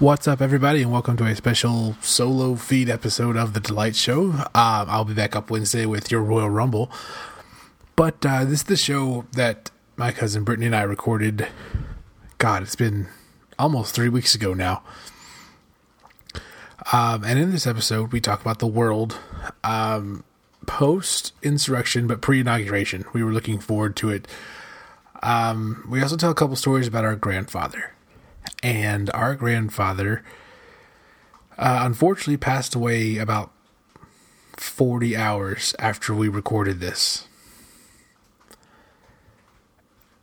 What's up, everybody, and welcome to a special solo feed episode of The Delight Show. Um, I'll be back up Wednesday with your Royal Rumble. But uh, this is the show that my cousin Brittany and I recorded. God, it's been almost three weeks ago now. Um, and in this episode, we talk about the world um, post insurrection, but pre inauguration. We were looking forward to it. Um, we also tell a couple stories about our grandfather and our grandfather uh, unfortunately passed away about 40 hours after we recorded this.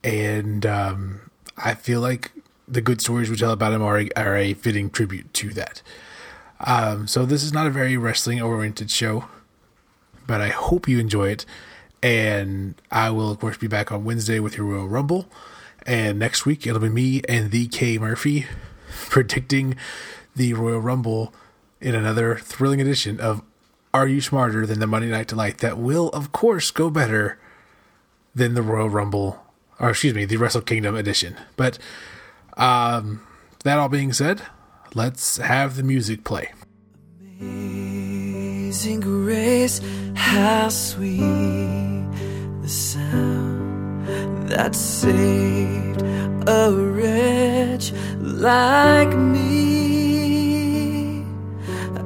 And um, I feel like the good stories we tell about him are, are a fitting tribute to that. Um, so, this is not a very wrestling oriented show, but I hope you enjoy it. And I will, of course, be back on Wednesday with your Royal Rumble. And next week, it'll be me and the Kay Murphy predicting the Royal Rumble in another thrilling edition of Are You Smarter Than the Monday Night Delight? That will, of course, go better than the Royal Rumble, or excuse me, the Wrestle Kingdom edition. But um, that all being said, let's have the music play. Amazing grace, how sweet the sound that saved a wretch like me.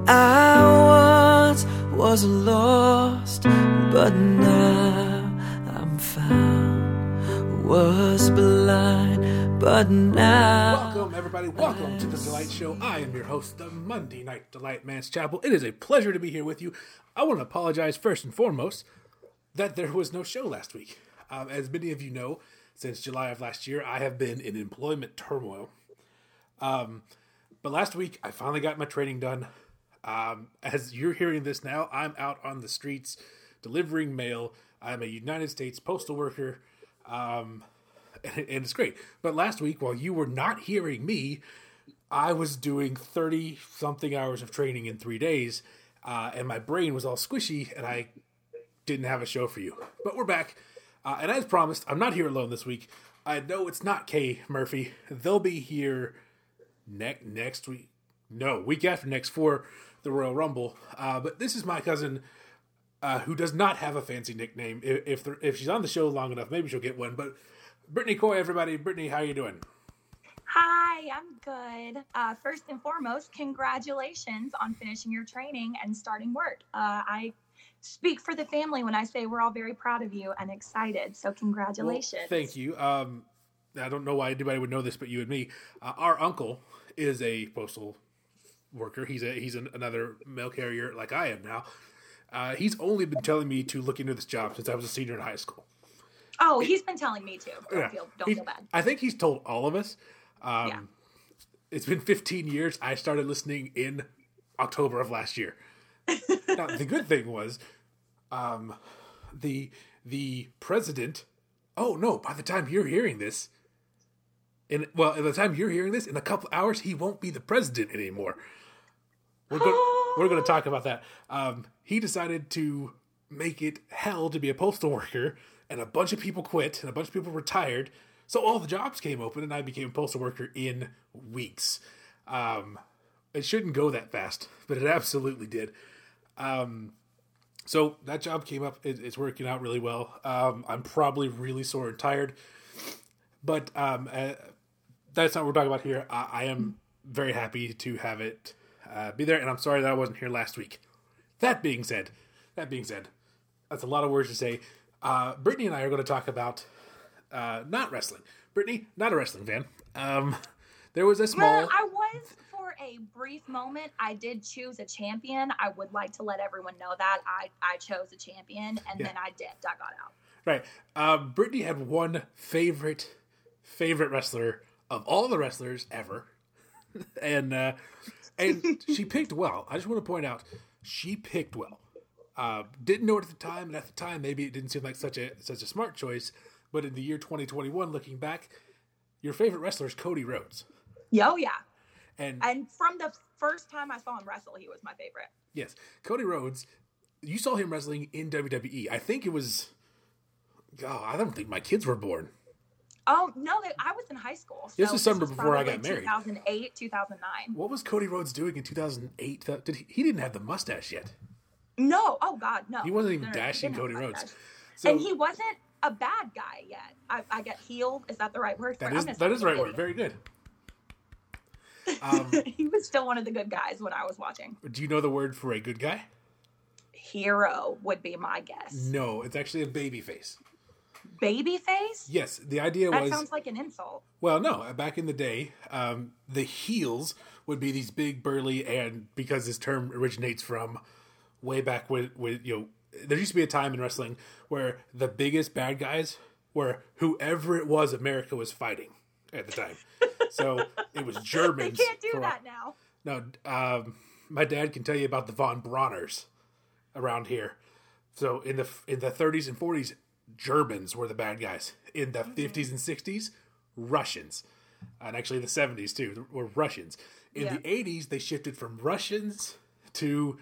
I once was lost, but now I'm found. Was blind, but now. Welcome, everybody. Welcome to the Delight Show. I am your host, the Monday Night Delight Mance Chapel. It is a pleasure to be here with you. I want to apologize first and foremost that there was no show last week. Um, as many of you know, since July of last year, I have been in employment turmoil. Um, but last week, I finally got my training done. Um, as you're hearing this now, I'm out on the streets delivering mail. I'm a United States postal worker, um, and, it's great. But last week, while you were not hearing me, I was doing 30 something hours of training in three days, uh, and my brain was all squishy, and I didn't have a show for you. But we're back. Uh, and as promised, I'm not here alone this week. I know it's not Kay Murphy. They'll be here ne- next week. No, week after next for the Royal Rumble. Uh, but this is my cousin, uh, who does not have a fancy nickname. If if, there, if she's on the show long enough, maybe she'll get one. But Brittany Coy, everybody, Brittany, how you doing? Hi, I'm good. Uh, first and foremost, congratulations on finishing your training and starting work. Uh, I speak for the family when I say we're all very proud of you and excited. So congratulations. Well, thank you. Um, I don't know why anybody would know this, but you and me. Uh, our uncle is a postal worker. He's a he's an, another mail carrier like I am now. Uh, he's only been telling me to look into this job since I was a senior in high school. Oh, he's been telling me too. Don't Yeah. feel don't He- feel bad. I think he's told all of us. Um, Yeah. It's been 15 years. I started listening in October of last year. Now, the good thing was, um, the the president. Oh no! By the time you're hearing this, in well, by the time you're hearing this, in a couple hours, he won't be the president anymore. We're going we're going to talk about that. Um, he decided to make it hell to be a postal worker, and a bunch of people quit, and a bunch of people retired. So all the jobs came open, and I became a postal worker in weeks. Um, it shouldn't go that fast, but it absolutely did. Um, so that job came up. It, it's working out really well. Um, I'm probably really sore and tired, but um, uh, that's not what we're talking about here. I, I am very happy to have it uh, be there, and I'm sorry that I wasn't here last week. That being said, that being said, that's a lot of words to say. Uh, Brittany and I are going to talk about uh, not wrestling. Brittany, not a wrestling fan. Um, there was a small. Well, I was for a brief moment. I did choose a champion. I would like to let everyone know that I I chose a champion and Yeah. then I dipped. I got out. Right. Um, Brittany had one favorite favorite wrestler of all the wrestlers ever, and uh, and she picked well. I just want to point out she picked well. Uh, didn't know it at the time, and at the time maybe it didn't seem like such a such a smart choice. But in the year 2021, looking back, your favorite wrestler is Cody Rhodes, Yo, yeah. And And from the first time I saw him wrestle, he was my favorite. Yes, Cody Rhodes. You saw him wrestling in WWE. I think it was. Oh, I don't think my kids were born. Oh no, they, I was in high school. This so is summer was before I got married. 2008, 2009. What was Cody Rhodes doing in 2008? Did he, he didn't have the mustache yet. No, oh God, no. He wasn't even No, dashing Cody Rhodes. So and he wasn't a bad guy yet. I, I get healed. Is that the right word? that is that is the right word. Very good. Um, he was still one of the good guys when I was watching. do you know the word for a good guy? Hero would be my guess. No, it's actually a baby face. Baby face? Yes, the idea That was sounds like an insult. well, no. Back in the day, um, the heels would be these big, burly, and because this term originates from way back when, when you know, there used to be a time in wrestling where the biggest bad guys were whoever it was America was fighting at the time. So it was Germans. They can't do that now. No, um, my dad can tell you about the von Brauners around here. So in the in the 30s and 40s, Germans were the bad guys. In the 50s and 60s, Russians, and actually the 70s too were Russians. In Yeah. the 80s, they shifted from Russians to,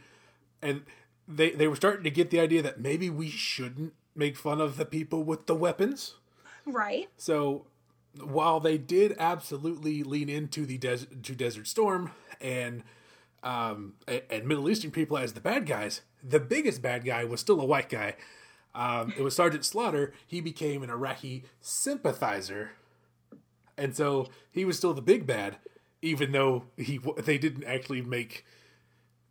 and they they were starting to get the idea that maybe we shouldn't make fun of the people with the weapons. Right? So while they did absolutely lean into the des- to Desert Storm and um, and Middle Eastern people as the bad guys, the biggest bad guy was still a white guy. Um, it was Sergeant Slaughter. He became an Iraqi sympathizer, and so he was still the big bad, even though he they didn't actually make.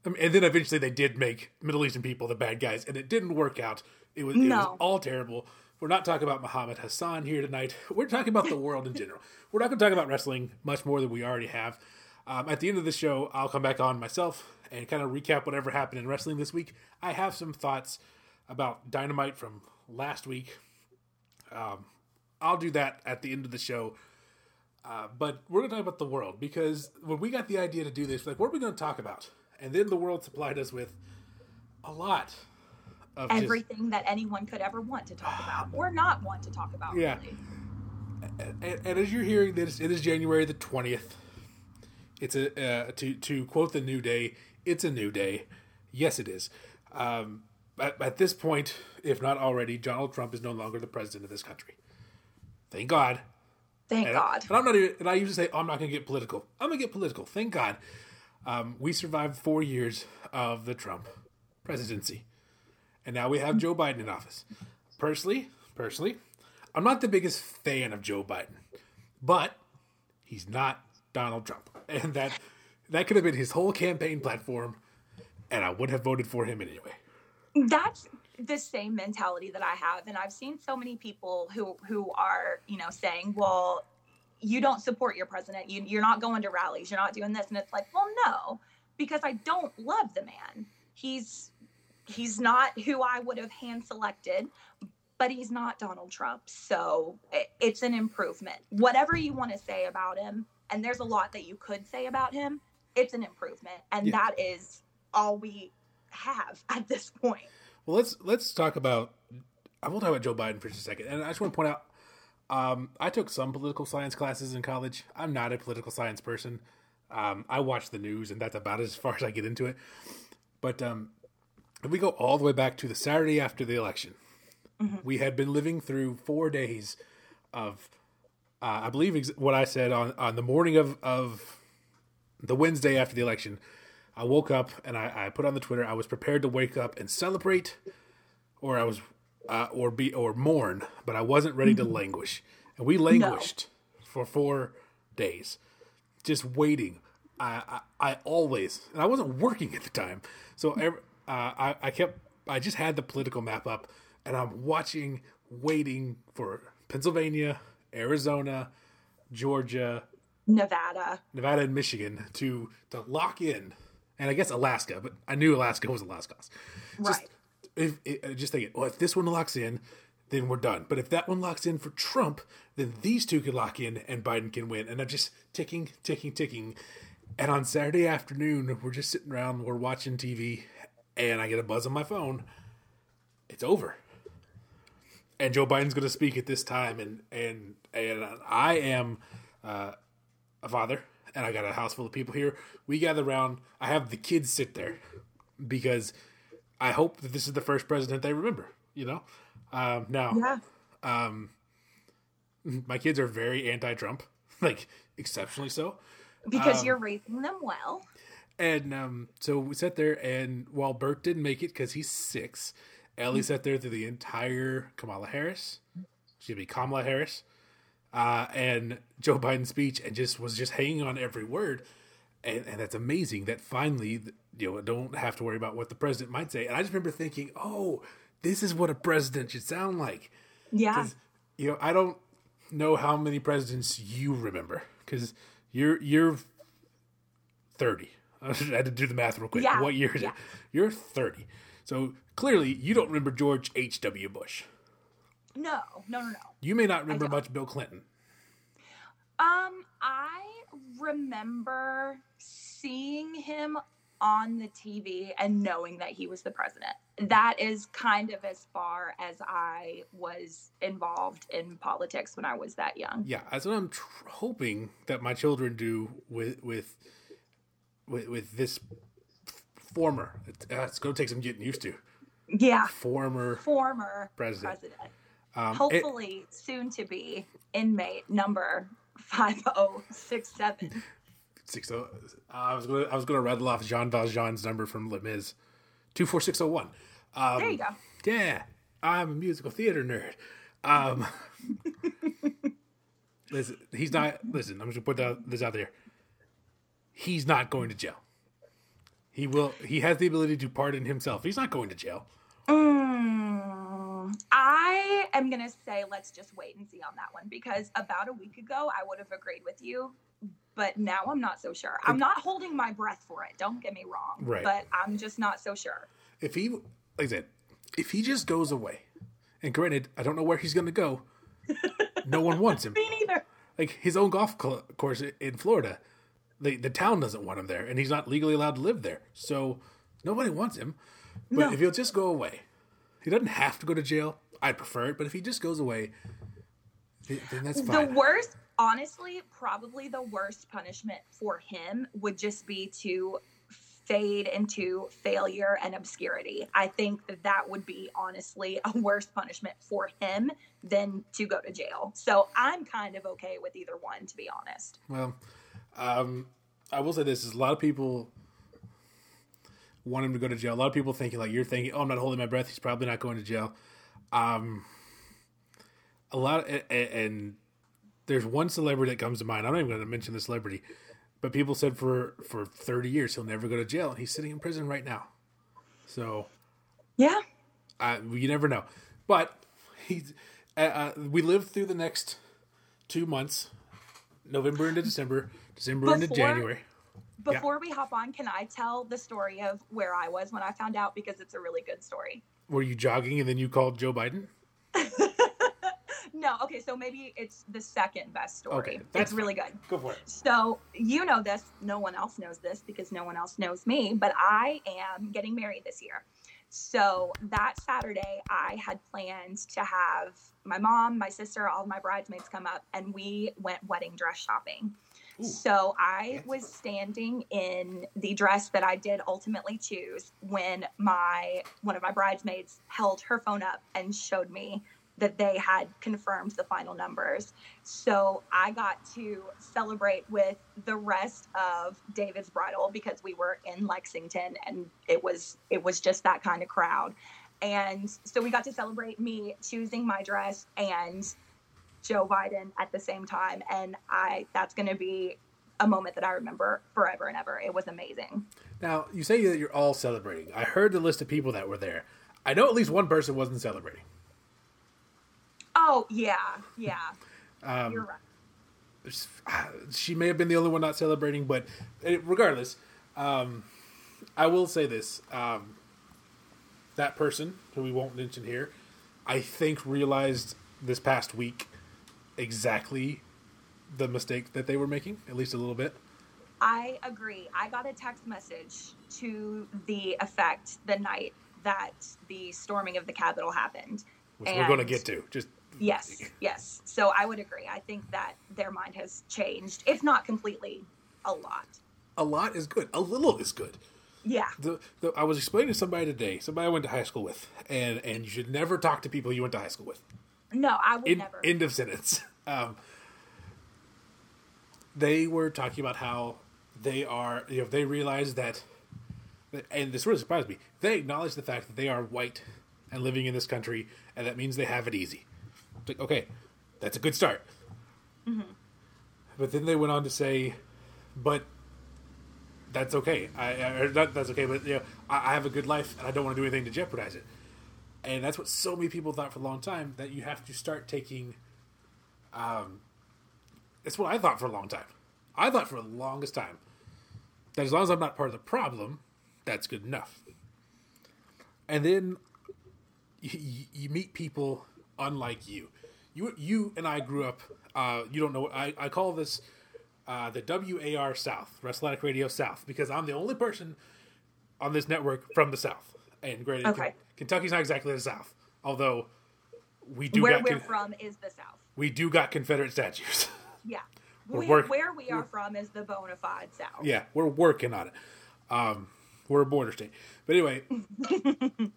I mean, and then eventually they did make Middle Eastern people the bad guys, and it didn't work out. It was, it was all terrible. We're not talking about Muhammad Hassan here tonight. We're talking about the world in general. We're not going to talk about wrestling much more than we already have. Um, at the end of the show, I'll come back on myself and kind of recap whatever happened in wrestling this week. I have some thoughts about Dynamite from last week. Um, I'll do that at the end of the show. Uh, but we're going to talk about the world because when we got the idea to do this, like, what are we going to talk about? And then the world supplied us with a lot of just- Everything that anyone could ever want to talk about or not want to talk about. Yeah. Really. and, and as you're hearing this, it is January the twentieth. It's a uh, to to quote the New Day. It's a new day. Yes, it is. Um, at, at this point, if not already, Donald Trump is no longer the president of this country. Thank God. Thank And, God. and I'm not even. And I usually say I'm not going to get political. I'm going to get political. Thank God. Um, we survived four years of the Trump presidency, and now we have Joe Biden in office. Personally, personally, I'm not the biggest fan of Joe Biden, but he's not Donald Trump, and that that could have been his whole campaign platform, and I would have voted for him anyway. that's the same mentality that I have, and I've seen so many people who who are you know saying, well, you don't support your president, you, you're not going to rallies, you're not doing this, and it's like, well, no, because I don't love the man. He's he's not who I would have hand selected, but he's not Donald Trump, so it, it's an improvement. Whatever you want to say about him, and there's a lot that you could say about him, it's an improvement, and Yeah. that is all we have at this point. Well, let's let's talk about. I will talk about Joe Biden for just a second, and I just want to point out. Um, I took some political science classes in college. I'm not a political science person. Um, I watch the news, and that's about as far as I get into it. But um, we go all the way back to the Saturday after the election, we had been living through four days of, uh, I believe ex- what I said on on the morning of of the Wednesday after the election. I woke up and I, I put on the Twitter. I was prepared to wake up and celebrate, or I was, uh, or be or mourn, but I wasn't ready to languish. And we languished for four days, just waiting. I, I, I always, and I wasn't working at the time, so ev- uh, I, I kept, I just had the political map up, and I'm watching, waiting for Pennsylvania, Arizona, Georgia, Nevada. Nevada and Michigan to to lock in, and I guess Alaska, but I knew Alaska was a lost cause. Just, Right. If, if, just thinking, well, if this one locks in, then we're done. But if that one locks in for Trump, then these two can lock in and Biden can win. And I'm just ticking, ticking, ticking. And on Saturday afternoon, we're just sitting around, we're watching TV, and I get a buzz on my phone. It's over. And Joe Biden's going to speak at this time, and and and I am uh, a father, and I got a house full of people here. We gather around. I have the kids sit there because I hope that this is the first president they remember. You know, um, now Yeah. My kids are very anti-Trump, like exceptionally so. Because Um, you're raising them well. And um, so we sat there, and while Bert didn't make it because he's six, Ellie sat there through the entire Kamala Harris, excuse me, Kamala Harris, uh, and Joe Biden's speech, and just was just hanging on every word. And, and that's amazing that finally, you know, don't have to worry about what the president might say. And I just remember thinking, oh, this is what a president should sound like. Yeah. you know, I don't know how many presidents you remember because you're you're thirty. I had to do the math real quick. Yeah, What year is yeah. it? You're thirty. So clearly, you don't remember George H. W. Bush. No, no, no, no. You may not remember much Bill Clinton. Um, I remember seeing him on the TV and knowing that he was the president. That is kind of as far as I was involved in politics when I was that young. Yeah, that's what I'm tr- hoping that my children do with with with, with this former. It's, uh, it's going to take some getting used to. Yeah, Former former President. president. um, it- Hopefully, soon to be inmate number 5067. six oh. I was gonna I was gonna rattle off Jean Valjean's number from Les Mis, two four six zero one. Um, There you go. Yeah, I'm a musical theater nerd. Um, listen, he's not. Listen, I'm just gonna put that, this out there. He's not going to jail. He will. He has the ability to pardon himself. He's not going to jail. Mm, I am going to say let's just wait and see on that one because about a week ago I would have agreed with you, but now I'm not so sure. I'm not holding my breath for it. Don't get me wrong. Right. But I'm just not so sure. If he, like I said, if he just goes away, and granted, I don't know where he's going to go. no one wants him. Me neither. like his own golf course in Florida. The the town doesn't want him there, and he's not legally allowed to live there. So nobody wants him. But No. if he'll just go away, he doesn't have to go to jail. I'd prefer it, but if he just goes away, then that's fine. The worst, honestly, probably the worst punishment for him would just be to fade into failure and obscurity. I think that that would be honestly a worse punishment for him than to go to jail. So I'm kind of okay with either one, to be honest. Well, um, I will say this: is a lot of people want him to go to jail. A lot of people thinking like you're thinking, "Oh, I'm not holding my breath. He's probably not going to jail." Um, a lot, and, and there's one celebrity that comes to mind. I'm not even going to mention the celebrity, but people said for for 30 years he'll never go to jail, and he's sitting in prison right now. So Yeah. uh, you never know. But he's uh, uh, we lived through the next two months, November into December, December into January. Before we hop on, can I tell the story of where I was when I found out because it's a really good story. Were you jogging and then you called Joe Biden? No, okay, so maybe it's the second best story. Okay, that's it's really good. Go for it. So, you know this, no one else knows this because no one else knows me, but I am getting married this year. So, that Saturday, I had planned to have my mom, my sister, all of my bridesmaids come up, and we went wedding dress shopping. Ooh. So, I was standing in the dress that I did ultimately choose when my one of my bridesmaids held her phone up and showed me that they had confirmed the final numbers. So I got to celebrate with the rest of David's bridal because we were in Lexington and it was it was just that kind of crowd. And so we got to celebrate me choosing my dress and Joe Biden at the same time and I that's going to be a moment that I remember forever and ever. It was amazing. Now you say that you're all celebrating. I heard the list of people that were there. I know at least one person wasn't celebrating. Oh, yeah. Yeah. Um, You're right. she may have been the only one not celebrating, but eh, regardless, um, I will say this: um, that person who we won't mention here, I think realized this past week exactly the mistake that they were making, at least a little bit. I agree. I got a text message to the effect the night that the storming of the Capitol happened. Which we're going to get to. Just Yes, yes. So I would agree. I think that their mind has changed, if not completely, a lot. a lot is good. A little is good. Yeah. The, the, I was explaining to somebody today, somebody I went to high school with, and and you should never talk to people you went to high school with. No, I would In, never. End of sentence. Um, they were talking about how they are, you know, they realize that, and this really surprised me. They acknowledge the fact that they are white and living in this country, and that means they have it easy. It's like, okay, that's a good start. But then they went on to say, but that's okay. I, I not that's okay, but you know, I, I have a good life, and I don't want to do anything to jeopardize it. And that's what so many people thought for a long time that you have to start taking. Um, it's what I thought for a long time. I thought for the longest time that as long as I'm not part of the problem, that's good enough. And then you, you meet people unlike you. You you and I grew up. Uh, you don't know. I, I call this uh, the WAR South, Wrestletic Radio South, because I'm the only person on this network from the South. And granted, Okay. Kentucky's not exactly the South, although we do Where we're con- from is the South. we do got Confederate statues. Yeah. We, work- where we are from is the bona fide South. yeah, we're working on it. Um, we're a border state, but anyway.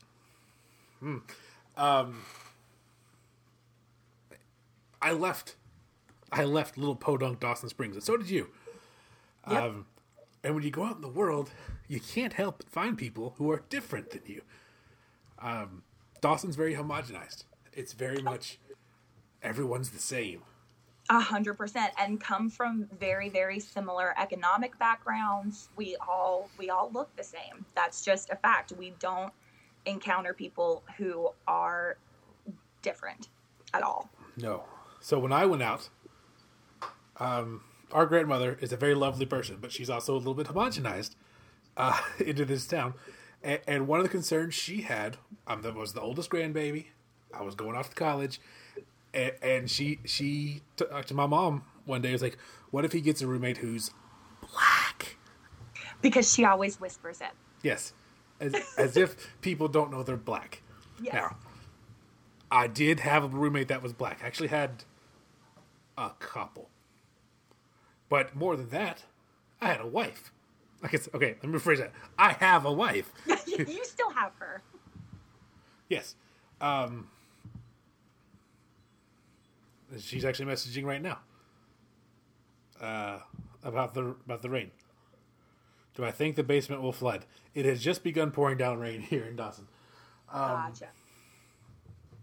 Hmm. um, I left. I left little podunk Dawson Springs, and so did you. Yep. Um, and when you go out in the world, you can't help but find people who are different than you. Um, Dawson's very homogenized. It's very much everyone's the same. A hundred percent, and come from very, very similar economic backgrounds. We all we all look the same. That's just a fact. We don't encounter people who are different at all. No. So when I went out, um, our grandmother is a very lovely person, but she's also a little bit homogenized uh, into this town. And, and one of the concerns she had, um, that was the oldest grandbaby. I was going off to college, and, and she she talked to my mom one day. Was like, "What if he gets a roommate who's black?" Because she always whispers it. Yes, as, as if people don't know they're black. Yes. Now, I did have a roommate that was black. I actually had a couple. But more than that, I had a wife. I guess, okay, let me rephrase that. I have a wife. you still have her. Yes. Um, she's actually messaging right now uh, about the about the rain. Do I think the basement will flood? It has just begun pouring down rain here in Dawson. gotcha.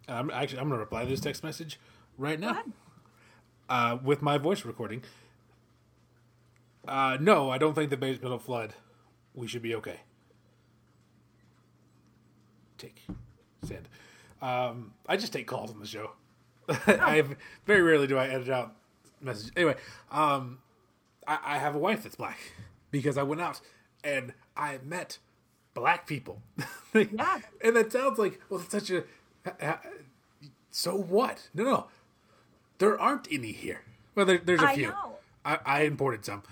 I'm actually I'm going to reply to this text message right now uh, with my voice recording. Uh, no, I don't think the basement will flood. We should be okay. Take send. Um, I just take calls on the show. I very rarely do I edit out messages. Anyway, um, I, I have a wife that's black because I went out and I met black people. Yeah. and that sounds like well, it's such a. So what? No, no, there aren't any here. Well, there, there's a I few. know. I, I imported some.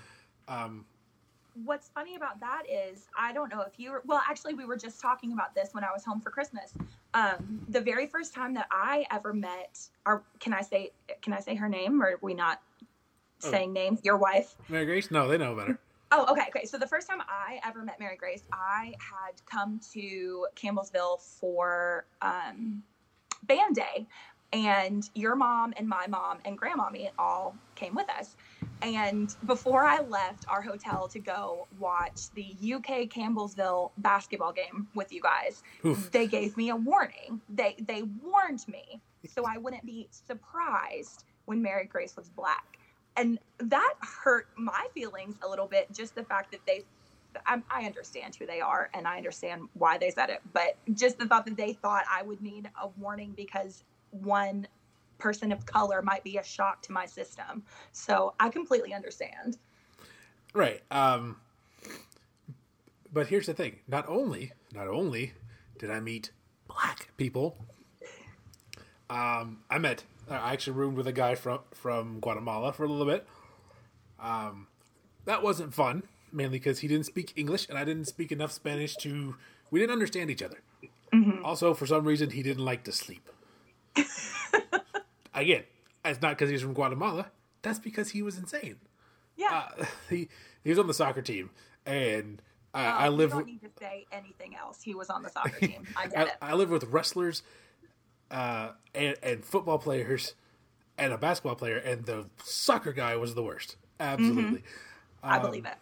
What's funny about that is I don't know if you were well actually we were just talking about this when I was home for Christmas. Um, the very first time that I ever met or can I say can I say her name or are we not Oh. saying names? Your wife? Mary Grace? No, they know better. Oh, okay, okay. So the first time I ever met Mary Grace, I had come to Campbellsville for um, band day, and your mom and my mom and grandmommy all came with us. And before I left our hotel to go watch the UK Campbellsville basketball game with you guys, Oof. they gave me a warning. They they warned me so I wouldn't be surprised when Mary Grace was black. And that hurt my feelings a little bit. Just the fact that they, I, I understand who they are and I understand why they said it, but just the thought that they thought I would need a warning because one person of color might be a shock to my system. So I completely understand. Right. Um, but here's the thing: not only, not only did I meet black people, um, I met. I actually roomed with a guy from from Guatemala for a little bit. Um, that wasn't fun, mainly because he didn't speak English and I didn't speak enough Spanish to. We didn't understand each other. Also, for some reason, he didn't like to sleep. Again, it's not because he's from Guatemala. That's because he was insane Yeah. uh, he he was on the soccer team, and uh, Oh, I live don't with need to say anything else. He was on the soccer team. I get I, it. I live with wrestlers uh, and, and football players, and a basketball player, and the soccer guy was the worst. Absolutely. I believe it.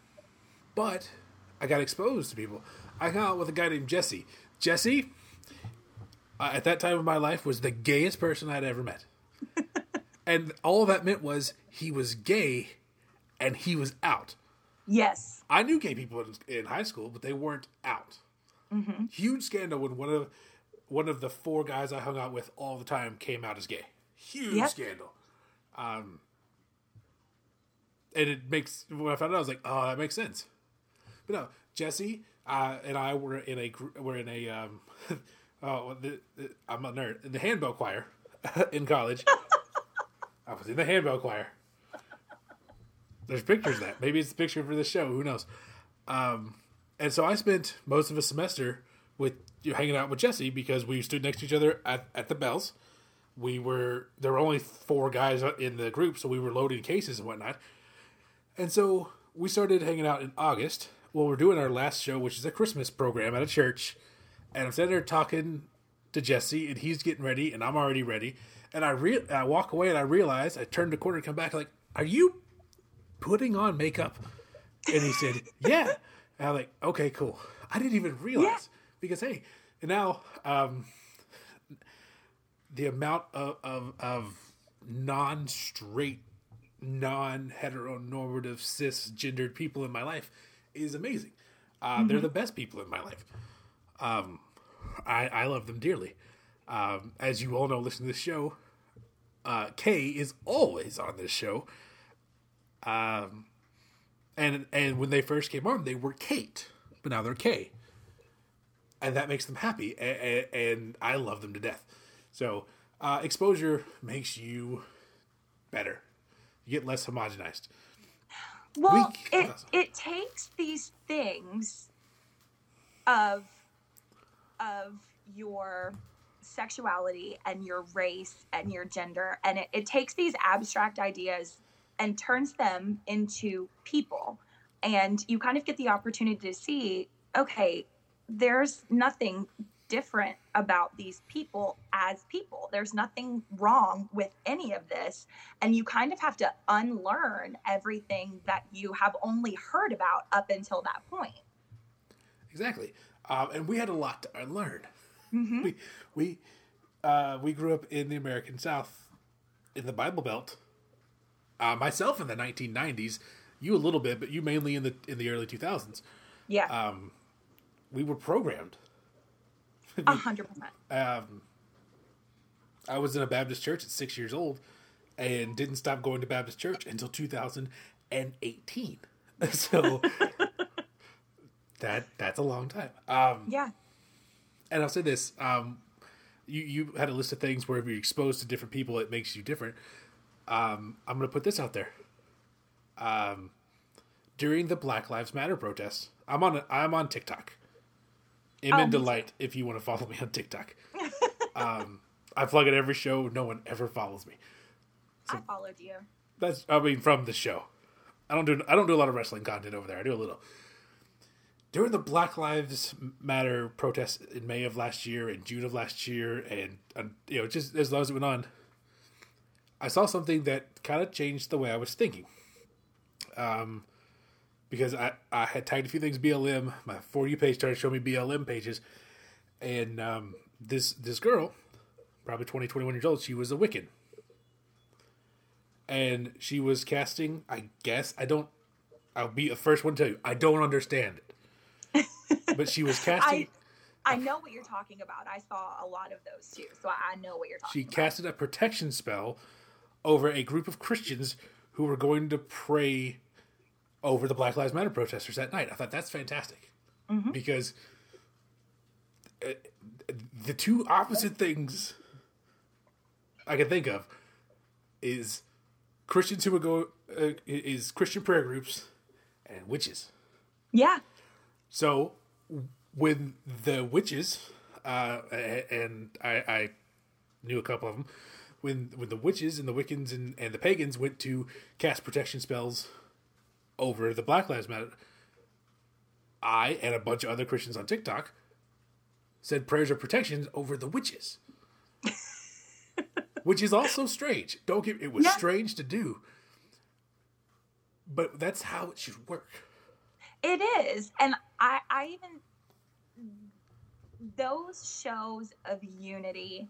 But I got exposed to people. I hung out with a guy named Jesse. Jesse, uh, at that time of my life, was the gayest person I'd ever met. And all that meant was he was gay and he was out. Yes. I knew gay people in, in high school, but they weren't out. Huge scandal when one of one of the four guys I hung out with all the time came out as gay. Huge Yep. scandal. Um, and it makes when I found out, I was like, oh, that makes sense. But no, Jesse uh, and I were in a were in a um, oh, the, the, I'm a nerd in the handbell choir in college. I was in the handbell choir. There's pictures of that. Maybe it's a picture for the show. Who knows? Um, and so I spent most of a semester with you know, hanging out with Jesse because we stood next to each other at, at the bells. We were there were only four guys in the group, so we were loading cases and whatnot. And so we started hanging out in August. Well, we're doing our last show, which is a Christmas program at a church. And I'm sitting there talking to Jesse, and he's getting ready, and I'm already ready. And I re- I walk away, and I realize I turned the corner and come back, like, "Are you putting on makeup?" And he said, "Yeah." And I'm like, "Okay, cool." I didn't even realize Yeah. because hey, and now um, the amount of of, of non-straight, non-heteronormative, cisgendered people in my life is amazing. Uh, They're the best people in my life. Um, I I love them dearly. Um, as you all know, listen to this show. Uh, Kay is always on this show. Um, and and when they first came on, they were Kate, but now they're Kay, and that makes them happy, and, and I love them to death. So uh, exposure makes you better. You get less homogenized. Well, We- it it takes these things of of your sexuality and your race and your gender and it, it takes these abstract ideas and turns them into people and you kind of get the opportunity to see okay there's nothing different about these people as people there's nothing wrong with any of this and you kind of have to unlearn everything that you have only heard about up until that point Exactly. Um, and we had a lot to unlearn. Mm-hmm. We we uh, we grew up in the American South, in the Bible Belt. Uh, myself in the 1990s, you a little bit, but you mainly in the in the early 2000s. yeah Um, we were programmed. a hundred percent Um, I was in a Baptist church at six years old, and didn't stop going to Baptist church until 2018. So that that's a long time. Um, yeah and I'll say this: um, you you had a list of things where if you're exposed to different people, it makes you different. Um, I'm going to put this out there. Um, during the Black Lives Matter protests, I'm on I'm on TikTok. Oh, Amen me too. delight if you want to follow me on TikTok. um, I plug it every show. No one ever follows me. i followed you That's I mean from the show. I don't do I don't do a lot of wrestling content over there. I do a little. During the Black Lives Matter protests in May of last year and June of last year, and, and you know just as long as it went on, I saw something that kind of changed the way I was thinking. Um, because I I had tagged a few things BLM. My for you page started showing me BLM pages, and um, this this girl, probably 20, 21 years old, she was a Wiccan and she was casting. I guess I don't. I'll be the first one to tell you I don't understand it. But she was casting. i i know what you're talking about i saw a lot of those too so i know what you're she talking about casted a protection spell over a group of Christians who were going to pray over the Black Lives Matter protesters that night. I thought that's fantastic because uh, the two opposite things I can think of is Christians who would go uh, is Christian prayer groups and witches. yeah So when the witches, uh, and I, I knew a couple of them, when when the witches and the Wiccans and, and the pagans went to cast protection spells over the Black Lives Matter, I and a bunch of other Christians on TikTok said prayers of protection over the witches. which is also strange. Don't get it was Yeah. strange to do, but that's how it should work. It is. And I, I even, those shows of unity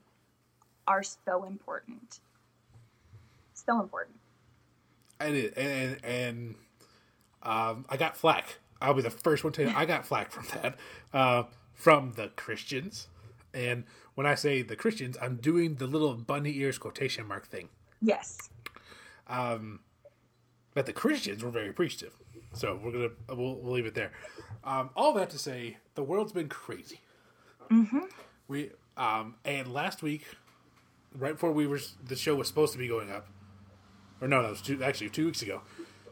are so important. So important. And it, and and um, I got flack. I'll be the first one to tell you I got flack from that uh, from the Christians. And when I say the Christians, I'm doing the little bunny ears quotation mark thing. Yes. But the Christians were very appreciative. So we're gonna we'll, we'll leave it there. Um, all that to say, the world's been crazy. Mm-hmm. We um, and last week, right before we were the show was supposed to be going up, or no, that was two, actually two weeks ago.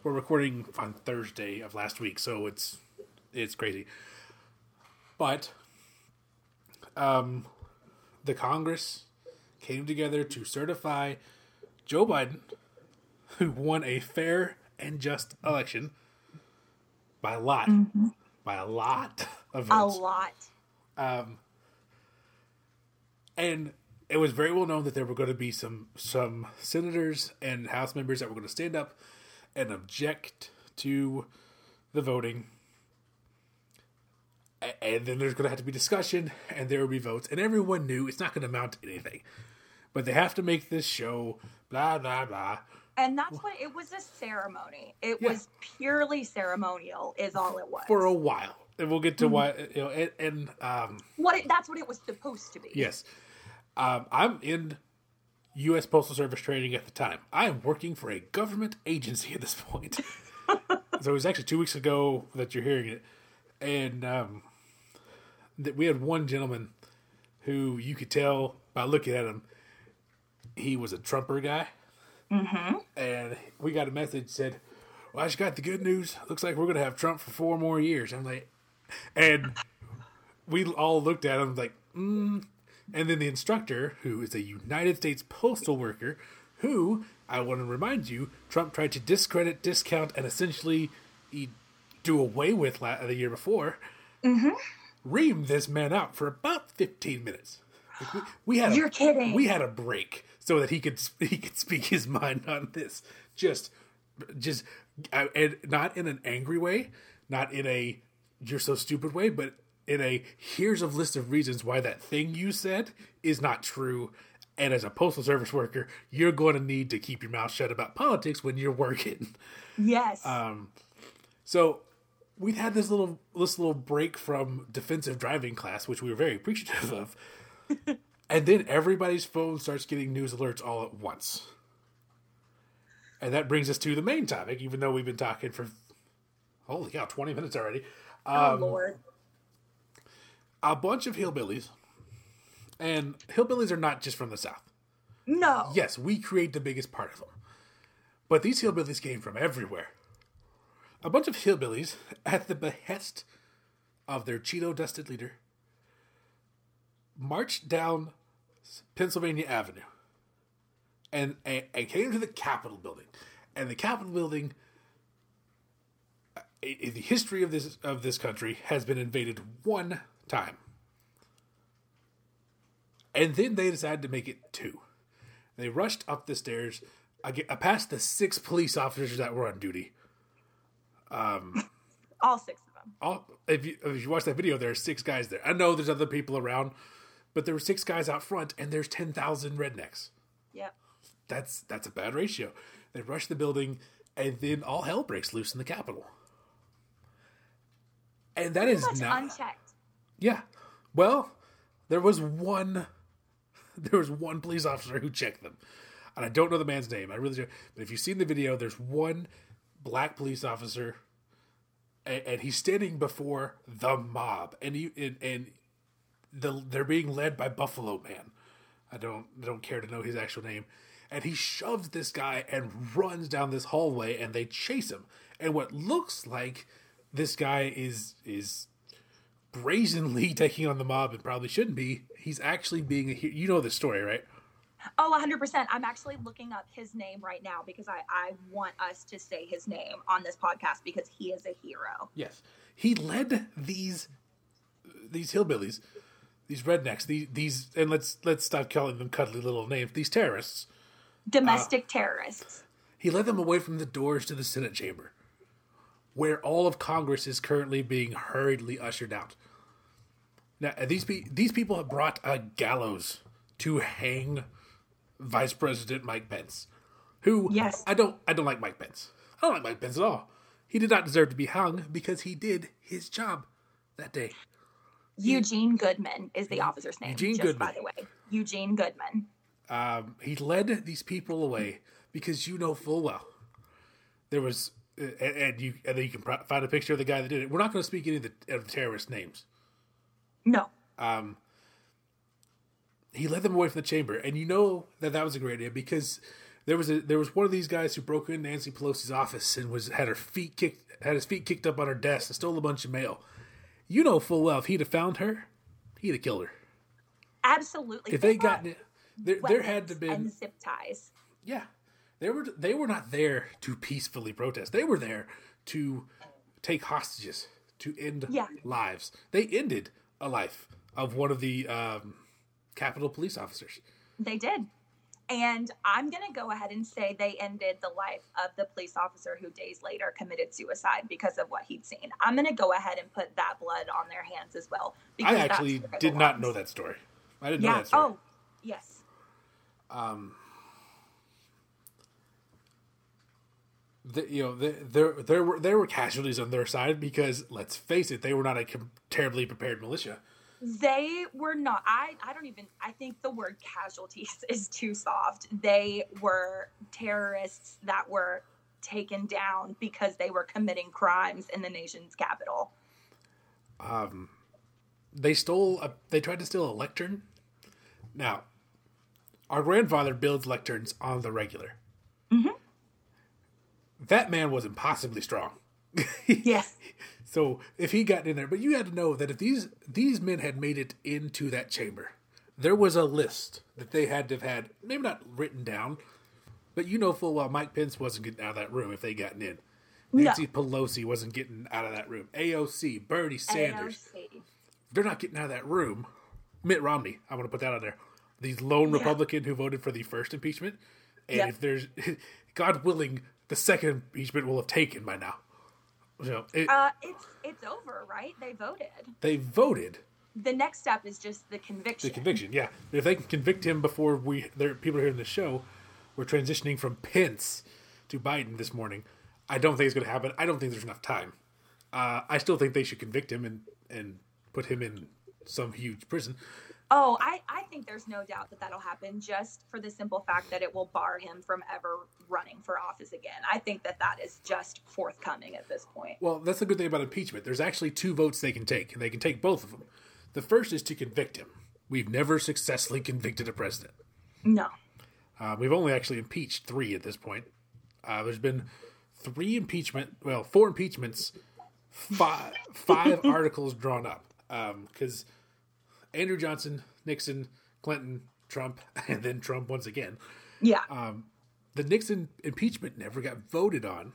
We're recording on Thursday of last week, so it's it's crazy. But um, the Congress came together to certify Joe Biden, who won a fair and just election by a lot, mm-hmm. by a lot of votes. A lot. Um, and it was very well known that there were going to be some some senators and House members that were going to stand up and object to the voting. And then there's going to have to be discussion, and there will be votes, and everyone knew it's not going to amount to anything. But they have to make this show, blah blah blah. And that's what it was a ceremony. It Yeah. was purely ceremonial, is all it was. for a while, and we'll get to why. You know, and, and um, what it, that's what it was supposed to be. Yes. Um, I'm in U.S. Postal Service training at the time. I am working for a government agency at this point. so it was actually two weeks ago that you're hearing it. And um, that we had one gentleman who you could tell by looking at him, he was a Trumper guy. Mm-hmm. And we got a message said, Well, I just got the good news. Looks like we're going to have Trump for four more years. I'm like, and we all looked at him like, mm. and then the instructor, who is a United States postal worker, who I want to remind you, Trump tried to discredit, discount, and essentially do away with la- the year before, reamed this man out for about 15 minutes. Like, we, we had a, You're kidding. We had a break so that he could he could speak his mind on this. Just, just, uh, and not in an angry way, not in a you're so stupid way, but in a here's a list of reasons why that thing you said is not true. And as a postal service worker, you're going to need to keep your mouth shut about politics when you're working. Yes. Um, So we've had this little this little break from defensive driving class, which we were very appreciative of. and then everybody's phone starts getting news alerts all at once. And that brings us to the main topic, even though we've been talking for holy cow, twenty minutes already. oh um, Lord. A bunch of hillbillies, and hillbillies are not just from the south. No. Yes, we create the biggest part of them. But these hillbillies came from everywhere. A bunch of hillbillies, at the behest of their Cheeto dusted leader, marched down Pennsylvania Avenue and, and, and came to the Capitol building. And the Capitol building, uh, in the history of this of this country, has been invaded one time. And then they decided to make it two. They rushed up the stairs, I get, uh, past the six police officers that were on duty. Um, all six of them. All, if you if you watch that video, there are six guys there. I know there's other people around, but there were six guys out front, and there's ten thousand rednecks. Yep. That's that's a bad ratio. They rush the building, and then all hell breaks loose in the Capitol. And that is Much not unchecked. Yeah. Well, there was one there was one police officer who checked them. And I don't know the man's name. I really don't. But if you've seen the video, there's one black police officer and, and he's standing before the mob and he and, and the they're being led by Buffalo Man. I don't I don't care to know his actual name. And he shoves this guy and runs down this hallway and they chase him. And what looks like this guy is is brazenly taking on the mob and probably shouldn't be. He's actually being a hero. You know the story, right? Oh, 100%. I'm actually looking up his name right now because I, I want us to say his name on this podcast because he is a hero. Yes. He led these these hillbillies these rednecks, these these, and let's let's stop calling them cuddly little names. These terrorists. Domestic terrorists. Uh, he led them away from the doors to the Senate chamber, where all of Congress is currently being hurriedly ushered out. Now, uh, these pe- these people have brought a gallows to hang Vice President Mike Pence, who Yes. I don't I don't like Mike Pence. I don't like Mike Pence at all. He did not deserve to be hung because he did his job that day. Eugene Goodman is the officer's name. Eugene just Goodman. by the way. Eugene Goodman. Um, he led these people away because you know full well there was, uh, and, and you and then you can pro- find a picture of the guy that did it. We're not going to speak any of the, of the terrorist names. No. Um, He led them away from the chamber, and you know that that was a great idea because there was a there was one of these guys who broke in Nancy Pelosi's office and was had her feet kicked had his feet kicked up on her desk and stole a bunch of mail. You know full well if he'd have found her, he'd have killed her. Absolutely. If they gotten it, there there had to and zip ties. Yeah, they were they were not there to peacefully protest. They were there to take hostages, to end Yeah. lives. They ended a life of one of the um, Capitol police officers. They did. And I'm going to go ahead and say they ended the life of the police officer who days later committed suicide because of what he'd seen. I'm going to go ahead and put that blood on their hands as well. I actually did not know that story. I didn't know that story. Oh, yes. Um, the- you know, the, there there were there were casualties on their side because let's face it, they were not a com- terribly prepared militia. They were not. I. I don't even. I think the word casualties is too soft. They were terrorists that were taken down because they were committing crimes in the nation's capital. Um they stole a, they tried to steal a lectern now our grandfather builds lecterns on the regular that man was impossibly strong Yes. So if he got in there but you had to know that if these these men had made it into that chamber there was a list that they had to have had maybe not written down but you know full well mike pence wasn't getting out of that room if they gotten in nancy pelosi wasn't getting out of that room aoc bernie sanders AOC. they're not getting out of that room. Mitt Romney, I want to put that on there. The lone Yeah. Republican who voted for the first impeachment. And Yep. if there's, God willing, the second impeachment will have taken by now. So it, Uh, it's it's over, right? They voted. they voted The next step is just the conviction. the conviction. Yeah, if they can convict him before we, there people are hearing the show, we're transitioning from Pence to Biden this morning. I don't think it's going to happen. I don't think there's enough time. Uh, I still think they should convict him and and put him in some huge prison. Oh, I, I think there's no doubt that that'll happen just for the simple fact that it will bar him from ever running for office again. I think that that is just forthcoming at this point. Well, that's the good thing about impeachment. There's actually two votes they can take, and they can take both of them. The first is to convict him. We've never successfully convicted a president. No. Uh, we've only actually impeached three at this point. Uh, there's been three impeachment, well, four impeachments, five, five articles drawn up. Because Andrew Johnson, Nixon, Clinton, Trump, and then Trump once again. Yeah. the Nixon impeachment never got voted on.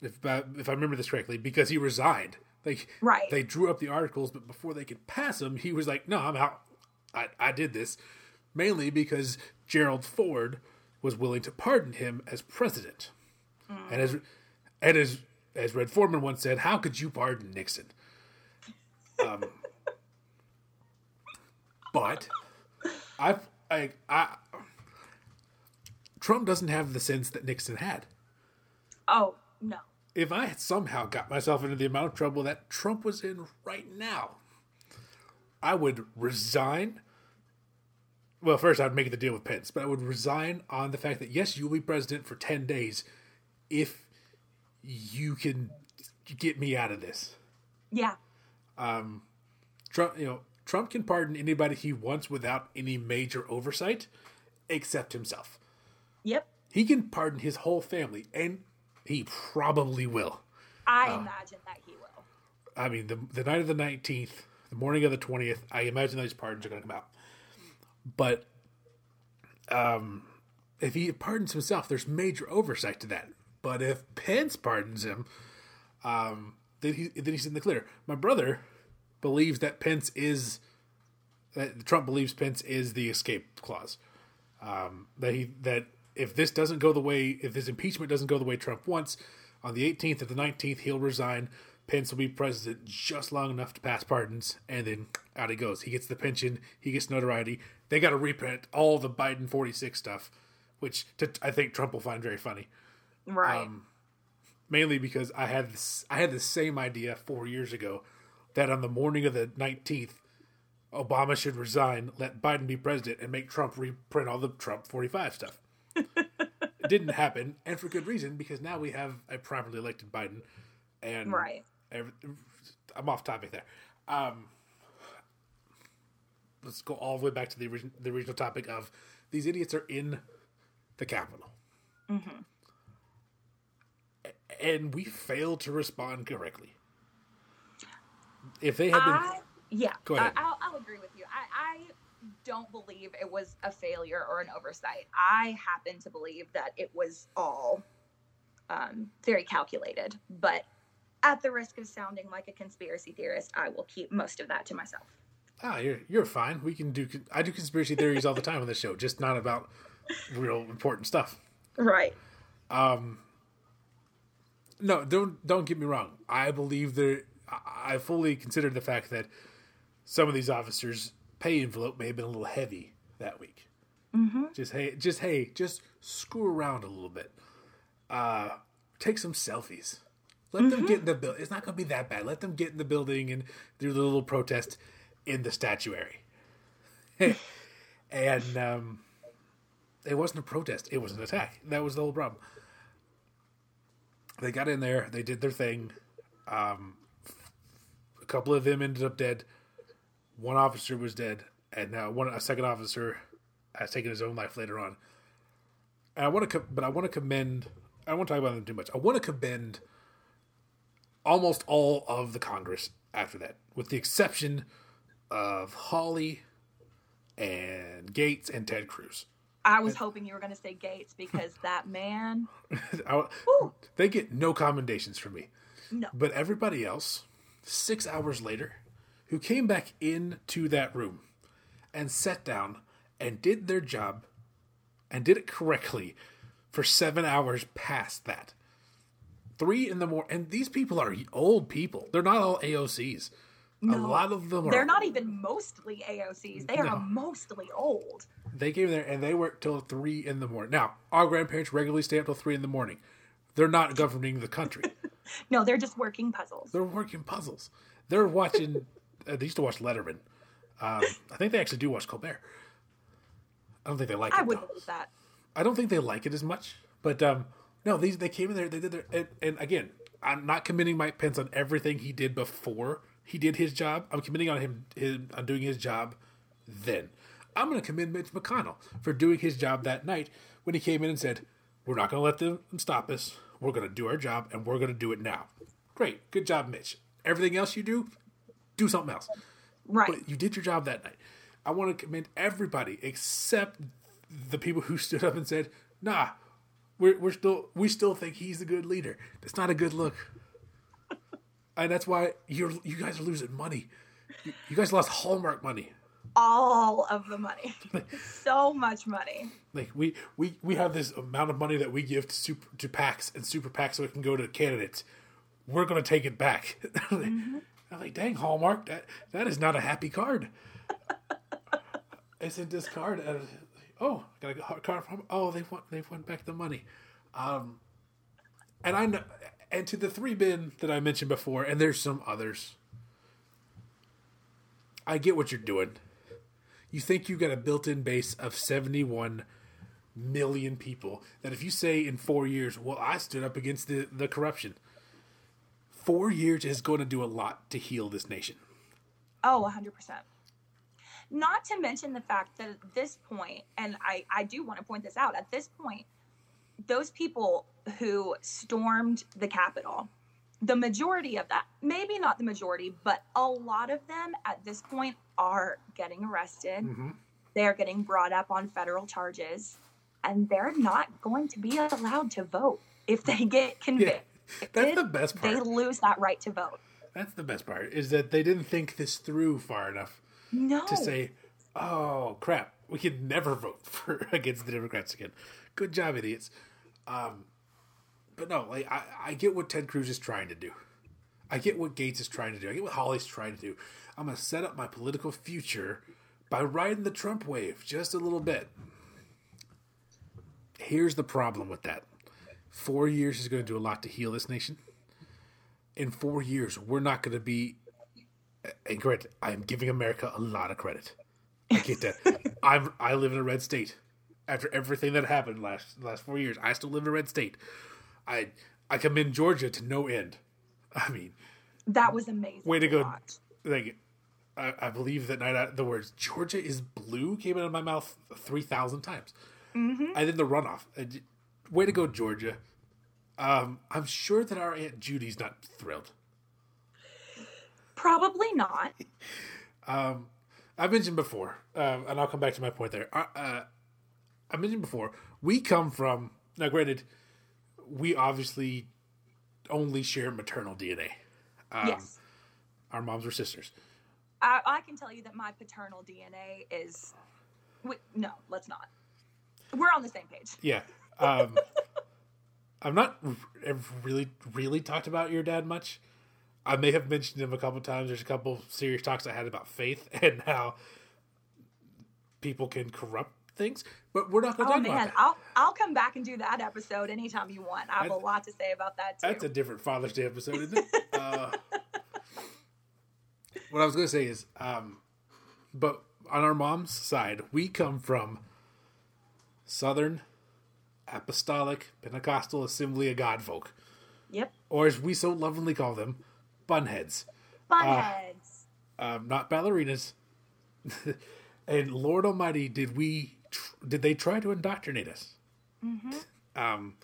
If uh, if I remember this correctly, because he resigned. Like Right. they drew up the articles, but before they could pass them, he was like, "No, I'm out. I I did this." Mainly because Gerald Ford was willing to pardon him as president, and as and as as Red Foreman once said, "How could you pardon Nixon?" Um, but I've I I Trump doesn't have the sense that Nixon had. oh, no. If I had somehow got myself into the amount of trouble that Trump was in right now, I would resign. Well, first I'd make the deal with Pence, but I would resign on the fact that yes, you'll be president for ten days if you can get me out of this. Yeah. Um, Trump, you know, Trump can pardon anybody he wants without any major oversight, except himself. Yep. He can pardon his whole family, and he probably will. I imagine that he will. I mean, the the night of the nineteenth, the morning of the twentieth, I imagine those pardons are going to come out. But, um, if he pardons himself, there's major oversight to that. But if Pence pardons him, um, then he then he's in the clear. My brother believes that Pence is that Trump believes Pence is the escape clause. Um, that he that if this doesn't go the way if this impeachment doesn't go the way Trump wants, on the 18th or the 19th he'll resign. Pence will be president just long enough to pass pardons, and then out he goes. He gets the pension, he gets notoriety. They got to reprint all the Biden 46 stuff, which to, I think Trump will find very funny. Right. Um, mainly because I had this, I had the same idea four years ago that on the morning of the 19th, Obama should resign, let Biden be president, and make Trump reprint all the Trump 45 stuff. it didn't happen, and for good reason, because now we have a properly elected Biden. And Right. every- I'm off topic there. Um, let's go all the way back to the, origin, the original topic of these idiots are in the Capitol. A- And we failed to respond correctly. If they had been. I yeah, Go ahead. I, I'll, I'll agree with you. I, I don't believe it was a failure or an oversight. I happen to believe that it was all um, very calculated. But at the risk of sounding like a conspiracy theorist, I will keep most of that to myself. Ah, you're you're fine. We can do. I do conspiracy theories all the time on the show, just not about real important stuff. Right. Um. No, don't don't get me wrong. I believe there. I fully consider the fact that some of these officers' pay envelope may have been a little heavy that week. Mm-hmm. Just hey, just hey, just screw around a little bit. Uh, take some selfies. Let them get in the building. It's not going to be that bad. Let them get in the building and do the little protest in the statuary. and um, it wasn't a protest; it was an attack. That was the whole problem they got in there, they did their thing. Um, a couple of them ended up dead. One officer was dead, and now one a second officer has taken his own life later on. And I want to, but I want to commend. I don't want to talk about them too much. I want to commend almost all of the Congress after that, with the exception of Hawley and Gaetz and Ted Cruz. I was hoping you were going to say Gaetz because that man. I, they get no commendations from me. no. But everybody else, six hours later, who came back into that room and sat down and did their job and did it correctly for seven hours past that. Three in the morning. And these people are old people. They're not all AOCs. No, A lot of them are. They're not even mostly AOCs. They are mostly old. They came there and they worked till three in the morning. Now, our grandparents regularly stay up till three in the morning. They're not governing the country. No, they're just working puzzles. They're working puzzles. They're watching. uh, they used to watch Letterman. Um, I think they actually do watch Colbert. I don't think they like I it. would though. believe that. I don't think they like it as much. But um, no, these they came in there. They did their and, and again, I'm not committing Mike Pence on everything he did before he did his job. I'm committing on him, him on doing his job. Then I'm going to commend Mitch McConnell for doing his job that night when he came in and said, "We're not going to let them stop us. We're going to do our job, and we're going to do it now." Great, good job, Mitch. Everything else you do, do something else. Right. But you did your job that night. I want to commend everybody except the people who stood up and said, "Nah, we're we're still we still think he's a good leader." That's not a good look, and that's why you're you guys are losing money. You, you guys lost Hallmark money. All of the money. so much money. Like we we we have this amount of money that we give to super to PACs and super PACs so it can go to candidates. We're gonna take it back. I'm like, dang Hallmark, that that is not a happy card. Isn't this card? Uh, oh, I got a card from. Oh, they want they want back the money. Um, and I know, and to the three men that I mentioned before, and there's some others. I get what you're doing. You think you've got a built-in base of 71 million people that if you say in four years, well, I stood up against the, the corruption. Four years is going to do a lot to heal this nation. Oh, 100%. Not to mention the fact that at this point, and I, I do want to point this out, at this point, those people who stormed the Capitol, the majority of that, maybe not the majority, but a lot of them at this point are getting arrested. They're getting brought up on federal charges, and they're not going to be allowed to vote if they get convicted. Yeah, That's the best part. They lose that right to vote. That's the best part is that they didn't think this through far enough No. to say, oh crap, we can never vote for against the Democrats again. Good job, idiots. Um, but no, like I, I get what Ted Cruz is trying to do. I get what Gaetz is trying to do. I get what Hawley's trying to do. I'm gonna set up my political future by riding the Trump wave just a little bit. Here's the problem with that. Four years is going to do a lot to heal this nation. In four years, we're not going to be. And granted, I am giving America a lot of credit. I get that. I'm I live in a red state. After everything that happened last last four years, I still live in a red state. I I commend Georgia to no end. I mean, That was amazing. way to go! Like, I, I believe that night out the words "Georgia is blue" came out of my mouth three thousand times, mm-hmm. and then the runoff. Way to go, Georgia! Um, I'm sure that our Aunt Judy's not thrilled. Probably not. I mentioned before, um, and I'll come back to my point there. Uh, uh, I mentioned before, we come from now. Granted, we obviously only share maternal DNA. Um, yes. Our moms were sisters. I, I can tell you that my paternal DNA is. Wait, no, let's not. We're on the same page. Yeah. Um, I've not really, really talked about your dad much. I may have mentioned him a couple times. There's a couple serious talks I had about faith and how people can corrupt things, but we're not going to Oh talk about man, that. I'll I'll come back and do that episode anytime you want. I have a lot to say about that too. That's a different Father's Day episode, isn't it? uh, what I was going to say is, um, but on our mom's side, we come from Southern Apostolic Pentecostal Assembly of God folk, yep. or as we so lovingly call them, bunheads. Bunheads. um, not ballerinas. and Lord Almighty, did we tr- did they try to indoctrinate us? Um,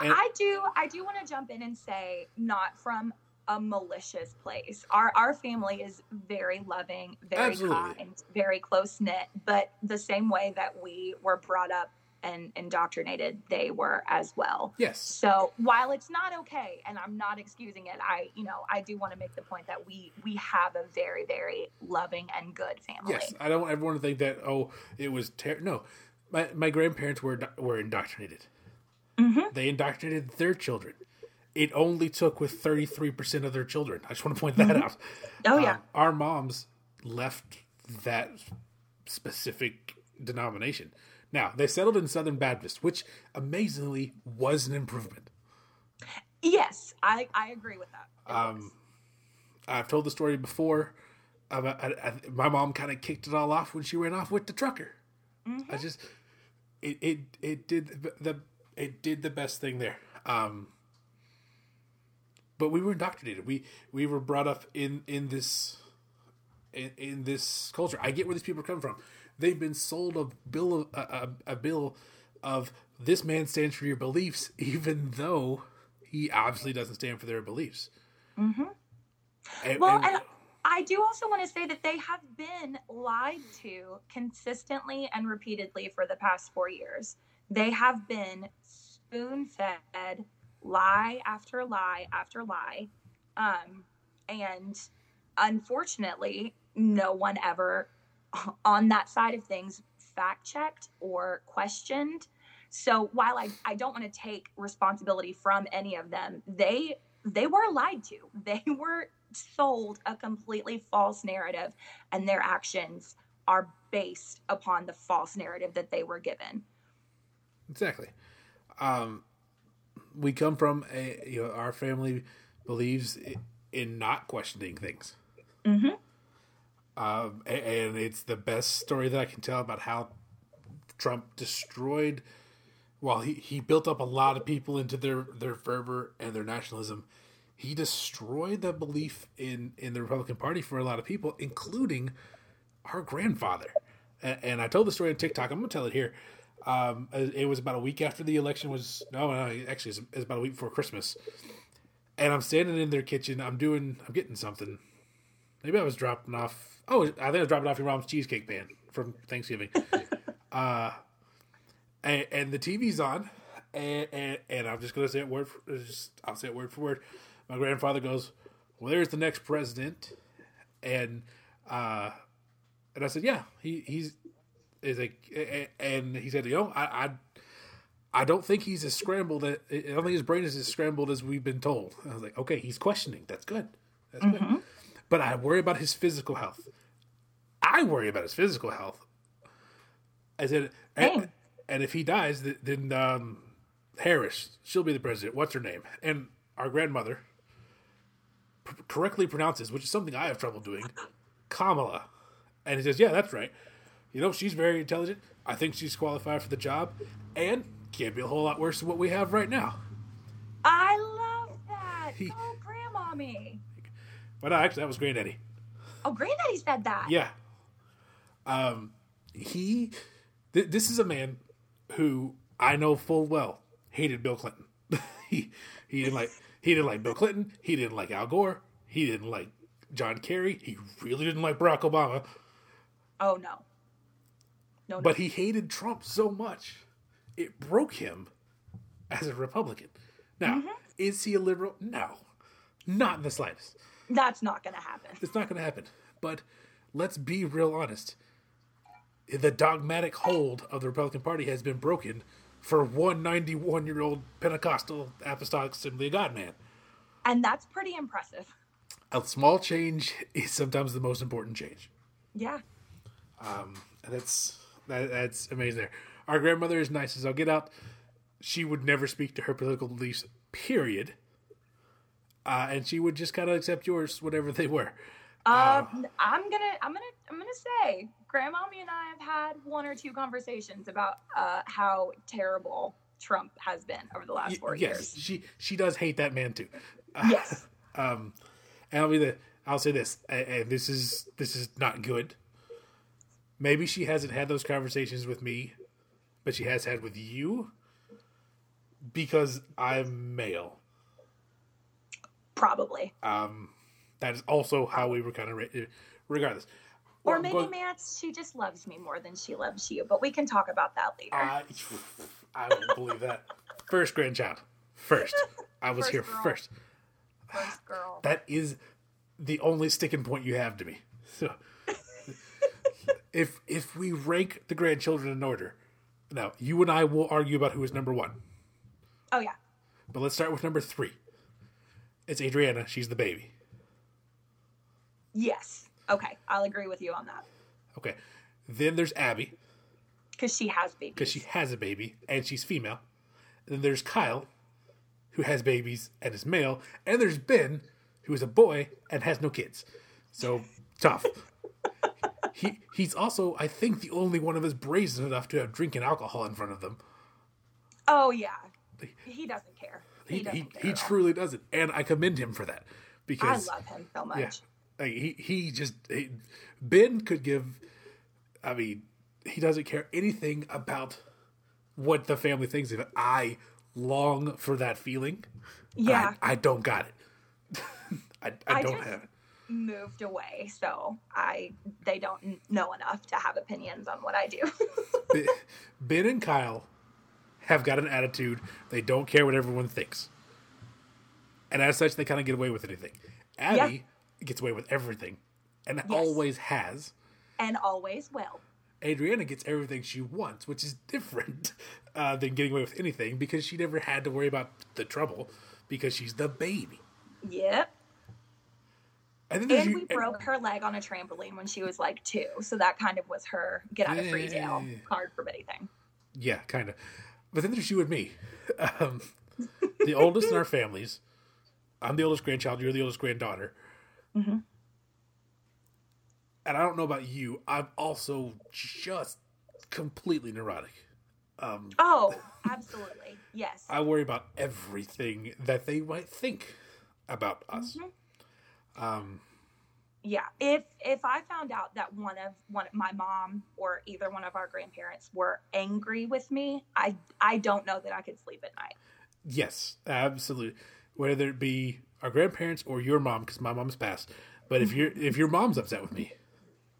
and- I do I do want to jump in and say not from a malicious place. Our our family is very loving, very Absolutely. kind, very close knit, but the same way that we were brought up and indoctrinated, they were as well. yes, So while it's not okay, and I'm not excusing it, I you know I do want to make the point that we we have a very very loving and good family. yes. I don't want everyone to think that oh, it was ter- no. My my grandparents were were indoctrinated. Mhm. They indoctrinated their children. It only took with thirty three percent of their children. I just want to point that out. Oh yeah. Um, our moms left that specific denomination. Now they settled in Southern Baptist, which amazingly was an improvement. yes, I I agree with that. It was. Um, I've told the story before. About, I, I, my mom kind of kicked it all off when she ran off with the trucker. I just it it it did the, the it did the best thing there. Um, but we were indoctrinated. We we were brought up in in this in, in this culture. I get where these people are coming from. They've been sold a bill of a, a, a bill of this man stands for your beliefs, even though he obviously doesn't stand for their beliefs. Mm-hmm. And, Well, and- and I do also want to say that they have been lied to consistently and repeatedly for the past four years. They have been spoon fed lie after lie after lie. Um, and unfortunately, no one ever on that side of things fact checked or questioned. So while I, I don't want to take responsibility from any of them, they they were lied to. They were sold a completely false narrative, and their actions are based upon the false narrative that they were given. Exactly. Um, we come from a you know our family believes in not questioning things. Mhm. Um, and it's the best story that I can tell about how Trump destroyed. While he, he built up a lot of people into their, their fervor and their nationalism, he destroyed the belief in, in the Republican Party for a lot of people, including our grandfather. And, and I told the story on TikTok. I'm to tell it here. Um, it it was about a week after the election was no, no, actually, it was about a week before Christmas. And I'm standing in their kitchen. I'm doing, I'm getting something. Maybe I was dropping off. Oh, I think I was dropping off your mom's cheesecake pan from Thanksgiving. uh, and, and the TV's on, and, and and I'm just gonna say it word. For, just, I'll say it word for word. My grandfather goes, "Well, there's the next president," and uh, And I said, yeah, he he's is a and he said, you know, I I, I don't think he's as scrambled. I don't think his brain is as scrambled as we've been told. I was like, okay, he's questioning. That's good. That's mm-hmm. good. But I worry about his physical health. I worry about his physical health. I said, and, and, if he dies, then um, Harris, she'll be the president. What's her name? And our grandmother p- correctly pronounces, which is something I have trouble doing, Kamala. And he says, yeah, that's right. You know, she's very intelligent. I think she's qualified for the job, and can't be a whole lot worse than what we have right now. I love that. He, oh, grandmommy. But no, actually, that was Granddaddy. Oh, Granddaddy said that. Yeah. Um, he. Th- this is a man who I know full well hated Bill Clinton. he he didn't like he didn't like Bill Clinton. He didn't like Al Gore. He didn't like John Kerry. He really didn't like Barack Obama. Oh no. No, but he hated Trump so much, it broke him as a Republican. Now, mm-hmm. is he a liberal? No, not in the slightest. That's not going to happen. It's not going to happen. But let's be real honest. The dogmatic hold of the Republican Party has been broken for one 91 year old Pentecostal Apostolic Assembly of God man. And that's pretty impressive. A small change is sometimes the most important change. Yeah. Um, and that's that, that's amazing. There, our grandmother is nice as I'll get out. She would never speak to her political beliefs. Period. Uh, and she would just kind of accept yours, whatever they were. Uh, I'm gonna, I'm gonna, I'm gonna say, Grandmommy and I have had one or two conversations about uh, how terrible Trump has been over the last four yes, years. Yes, she she does hate that man too. Yes. um, and I'll be the, I'll say this, and this is this is not good. Maybe she hasn't had those conversations with me, but she has had with you because I'm male. Probably. Um, that is also how we were kind of regardless. Or well, maybe going, Matt, she just loves me more than she loves you, but we can talk about that later. I, I don't believe that. First grandchild. First. I was first here girl. first. First girl. That is the only sticking point you have to me. So if if we rank the grandchildren in order, now you and I will argue about who is number one. Oh yeah. But let's start with number three. It's Adriana. She's the baby. Yes. Okay, I'll agree with you on that. Okay. Then there's Abby. Because she has babies. Because she has a baby and she's female. And then there's Kyle, who has babies and is male. And there's Ben, who is a boy and has no kids. So tough. he he's also, I think, the only one of us brazen enough to have drinking alcohol in front of them. Oh yeah, he doesn't care. He he, he, he truly doesn't, and I commend him for that because I love him so much. Yeah, like, he he just he, Ben could give. I mean, he doesn't care anything about what the family thinks of it. I long for that feeling. Yeah, I, I don't got it. I, I, I don't have it moved away, so I they don't know enough to have opinions on what I do. ben and Kyle have got an attitude; they don't care what everyone thinks, and as such, they kind of get away with anything. Abby yeah. gets away with everything, and yes. always has, and always will. Adriana gets everything she wants, which is different uh, than getting away with anything because she never had to worry about the trouble because she's the baby. Yep. And, and we broke her leg on a trampoline when she was like two, so that kind of was her get out of free jail card for anything. Yeah, kind of. But then there's you and me, um, the oldest in our families. I'm the oldest grandchild. You're the oldest granddaughter. Mm-hmm. And I don't know about you. I'm also just completely neurotic. Um, oh, absolutely. Yes. I worry about everything that they might think about us. Mm-hmm. Um, yeah, if if I found out that one of one my mom or either one of our grandparents were angry with me, I I don't know that I could sleep at night. Yes, absolutely. Whether it be our grandparents or your mom, because my mom's passed. But if your if your mom's upset with me,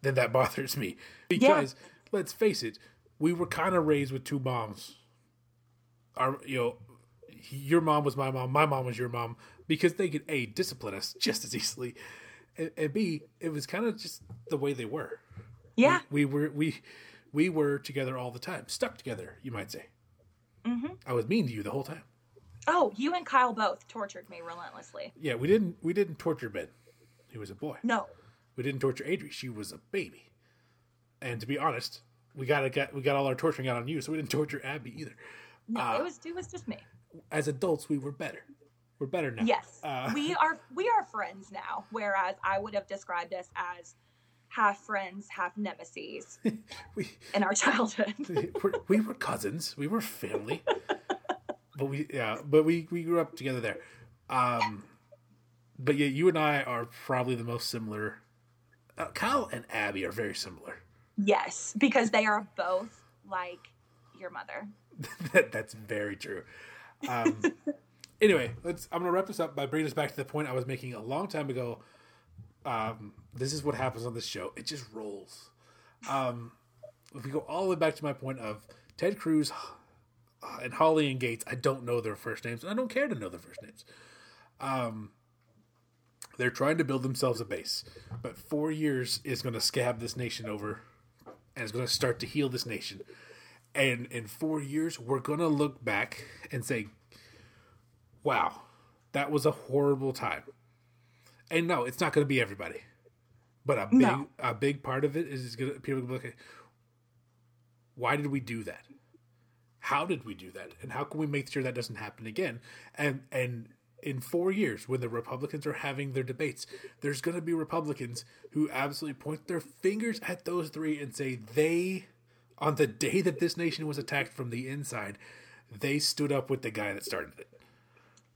then that bothers me because yeah. let's face it, we were kind of raised with two moms. Our you know, your mom was my mom, my mom was your mom because they could a discipline us just as easily, and, b it was kind of just the way they were. Yeah. We, we were we we were together all the time, stuck together, you might say. hmm I was mean to you the whole time. Oh, you and Kyle both tortured me relentlessly. Yeah, we didn't we didn't torture Ben. He was a boy. No. We didn't torture Adri. She was a baby. And to be honest, we got got we got all our torturing out on you, so we didn't torture Abby either. No, Uh, it was it was just me. As adults, we were better. We're better now. Yes. Uh, we are we are friends now, whereas I would have described us as half friends, half nemesis we in our childhood. we're, we were cousins. We were family. but we yeah, but we we grew up together there. Um, but yeah, you and I are probably the most similar. Uh, Kyle and Abby are very similar. yes, because they are both like your mother. that, that's very true. Um, anyway, let's. I'm gonna wrap this up by bringing us back to the point I was making a long time ago. Um, this is what happens on this show. It just rolls. Um, if we go all the way back to my point of Ted Cruz and Hawley and Gaetz, I don't know their first names, and I don't care to know their first names. Um, they're trying to build themselves a base, but four years is going to scab this nation over, and it's going to start to heal this nation. And in four years, we're going to look back and say, "Wow, that was a horrible time." And no, it's not going to be everybody, but a big No. a big part of it is going to people be like, "Why did we do that? How did we do that? And how can we make sure that doesn't happen again?" And and in four years, when the Republicans are having their debates, there's going to be Republicans who absolutely point their fingers at those three and say they, on the day that this nation was attacked from the inside, they stood up with the guy that started it.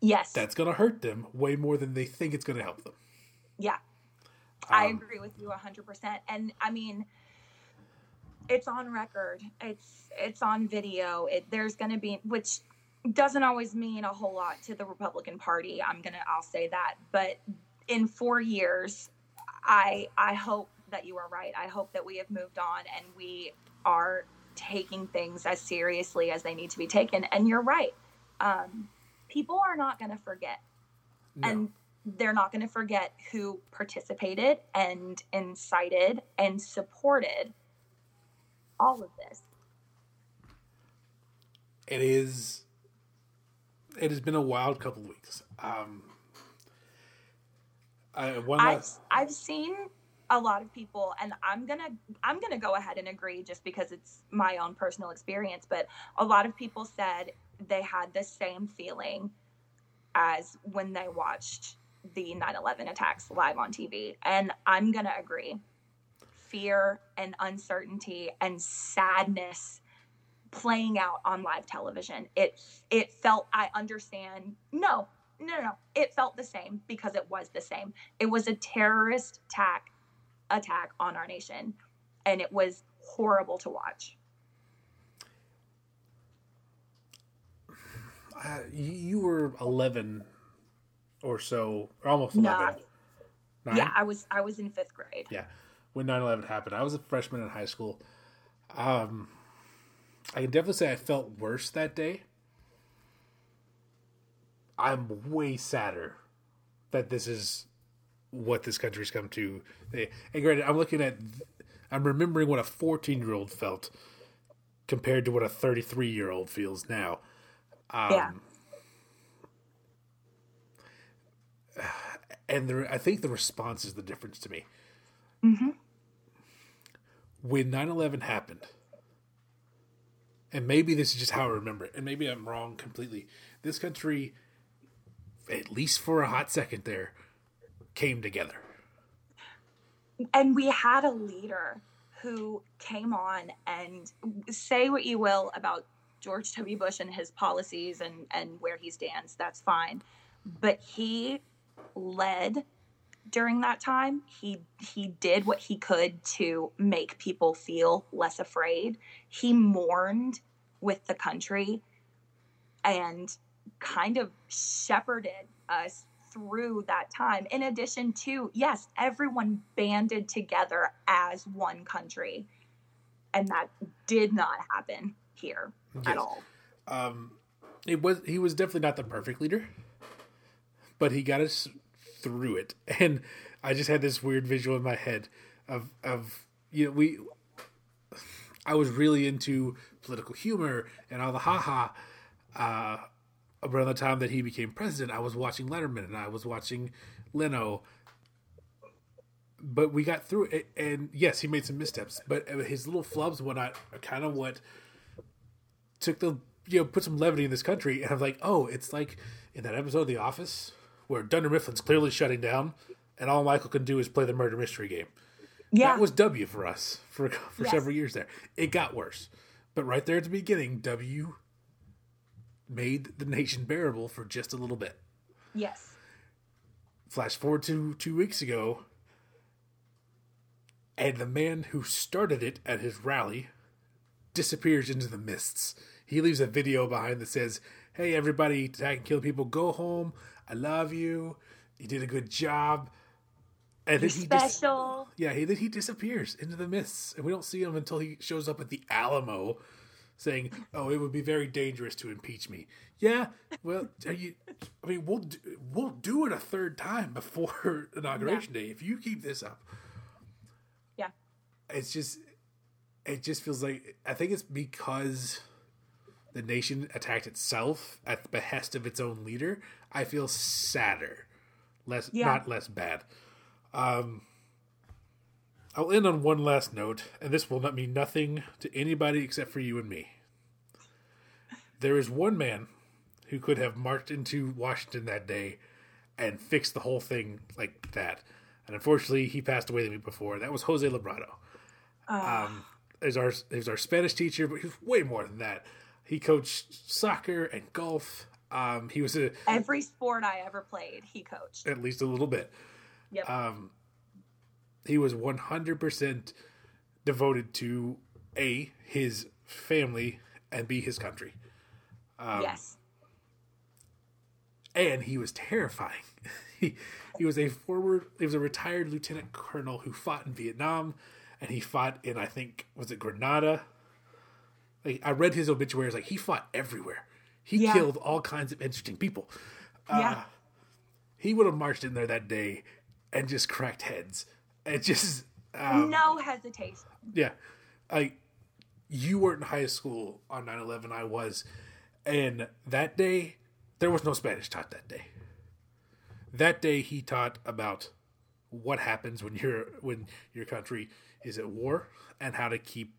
Yes. That's going to hurt them way more than they think it's going to help them. Yeah. I Um, agree with you 100%. And I mean, it's on record. It's it's on video. It there's going to be which doesn't always mean a whole lot to the Republican Party. I'm going to I'll say that. But in 4 years, I I hope that you are right. I hope that we have moved on and we are taking things as seriously as they need to be taken. And you're right. Um, people are not going to forget No. and they're not going to forget who participated and incited and supported all of this. it is it has been a wild couple of weeks um I, one I've I've seen a lot of people and I'm to I'm going to go ahead and agree just because it's my own personal experience, but a lot of people said they had the same feeling as when they watched the 9/11 attacks live on TV, and I'm to agree. Fear and uncertainty and sadness playing out on live television. It it felt I understand. No, no, no, no. It felt the same because it was the same. It was a terrorist attack attack on our nation, and it was horrible to watch. Uh, you, were 11 or so or almost No, 11 Nine? Yeah, I was I was in fifth grade. yeah when 9-11 happened. I was a freshman in high school. Um i can definitely say i felt worse that day. I'm way sadder that this is what this country's come to. And granted i'm looking at i'm remembering what a 14 year old felt compared to what a 33 year old feels now um, Yeah. and the, I think the response is the difference to me. hmm When 9 11 happened, and maybe this is just how I remember it, and maybe I'm wrong completely. This country, at least for a hot second there, came together. and we had a leader who came on and say what you will about George W. Bush and his policies and, and where he stands, that's fine. But he led during that time. He he did what he could to make people feel less afraid. He mourned with the country and kind of shepherded us through that time. In addition to, yes, everyone banded together as one country. And that did not happen here Yes. at all. Um, it was he was definitely not the perfect leader, but he got us through it. And I just had this weird visual in my head of of you know, we I was really into political humor and all the haha. Uh, around the time that he became president, I was watching Letterman and I was watching Leno. But we got through it, and yes, he made some missteps, but his little flubs whatnot are kind of what took the you know put some levity in this country. And I'm like, oh, it's like in that episode of The Office where Dunder Mifflin's clearly shutting down, and all Michael can do is play the murder mystery game. Yeah. That was W for us for for Yes. several years there. It got worse, but right there at the beginning, W made the nation bearable for just a little bit. yes. Flash forward to two weeks ago, and the man who started it at his rally disappears into the mists. He leaves a video behind that says, "Hey, everybody, attacking, killing people, go home. I love you. You did a good job." And You're then he dis- special. yeah, he then he disappears into the mists, and we don't see him until he shows up at the Alamo, saying, "Oh, it would be very dangerous to impeach me." Yeah, well, are you? I mean, we'll do, we'll do it a third time before inauguration day if you keep this up. yeah. It's just, it just feels like I think it's because the nation attacked itself at the behest of its own leader. I feel sadder, less Yeah. not less bad. Um, I'll end on one last note, and this will not mean nothing to anybody except for you and me. There is one man who could have marched into Washington that day and fixed the whole thing like that. And unfortunately, he passed away the week before. That was Jose Labrado. Um, is our is our Spanish teacher, but he's way more than that. He coached soccer and golf. Um, he was a, Every sport I ever played, he coached. at least a little bit. Yep. Um, he was 100% devoted to A, his family, and B, his country. Um, yes. And he was terrifying. he, he was a forward, he was a retired lieutenant colonel who fought in Vietnam, and he fought in, I think, was it Grenada? Like, I read his obituaries, like, he fought everywhere. He Yeah. killed all kinds of interesting people. yeah. He would have marched in there that day and just cracked heads. It just, um, no hesitation. Yeah. I you weren't in high school on 9/11 I was and that day there was no Spanish taught that day. That day he taught about what happens when you're when your country is at war and how to keep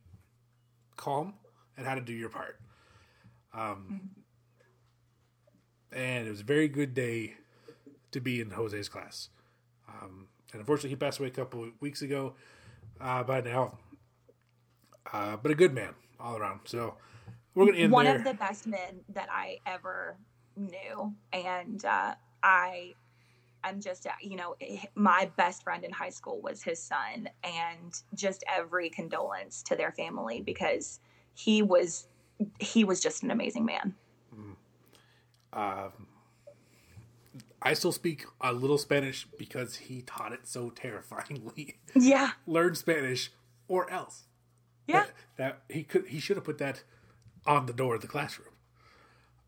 calm and how to do your part. Um and it was a very good day to be in Jose's class. Um, and unfortunately, he passed away a couple of weeks ago. Uh, by now, uh, but a good man all around. So we're gonna end One there. of the best men that I ever knew, and uh, I, I'm just, uh, you know, my best friend in high school was his son, and just every condolence to their family because he was, he was just an amazing man. Um, I still speak a little Spanish because he taught it so terrifyingly. Yeah, Learn Spanish or else. yeah. That, that he could he should have put that on the door of the classroom.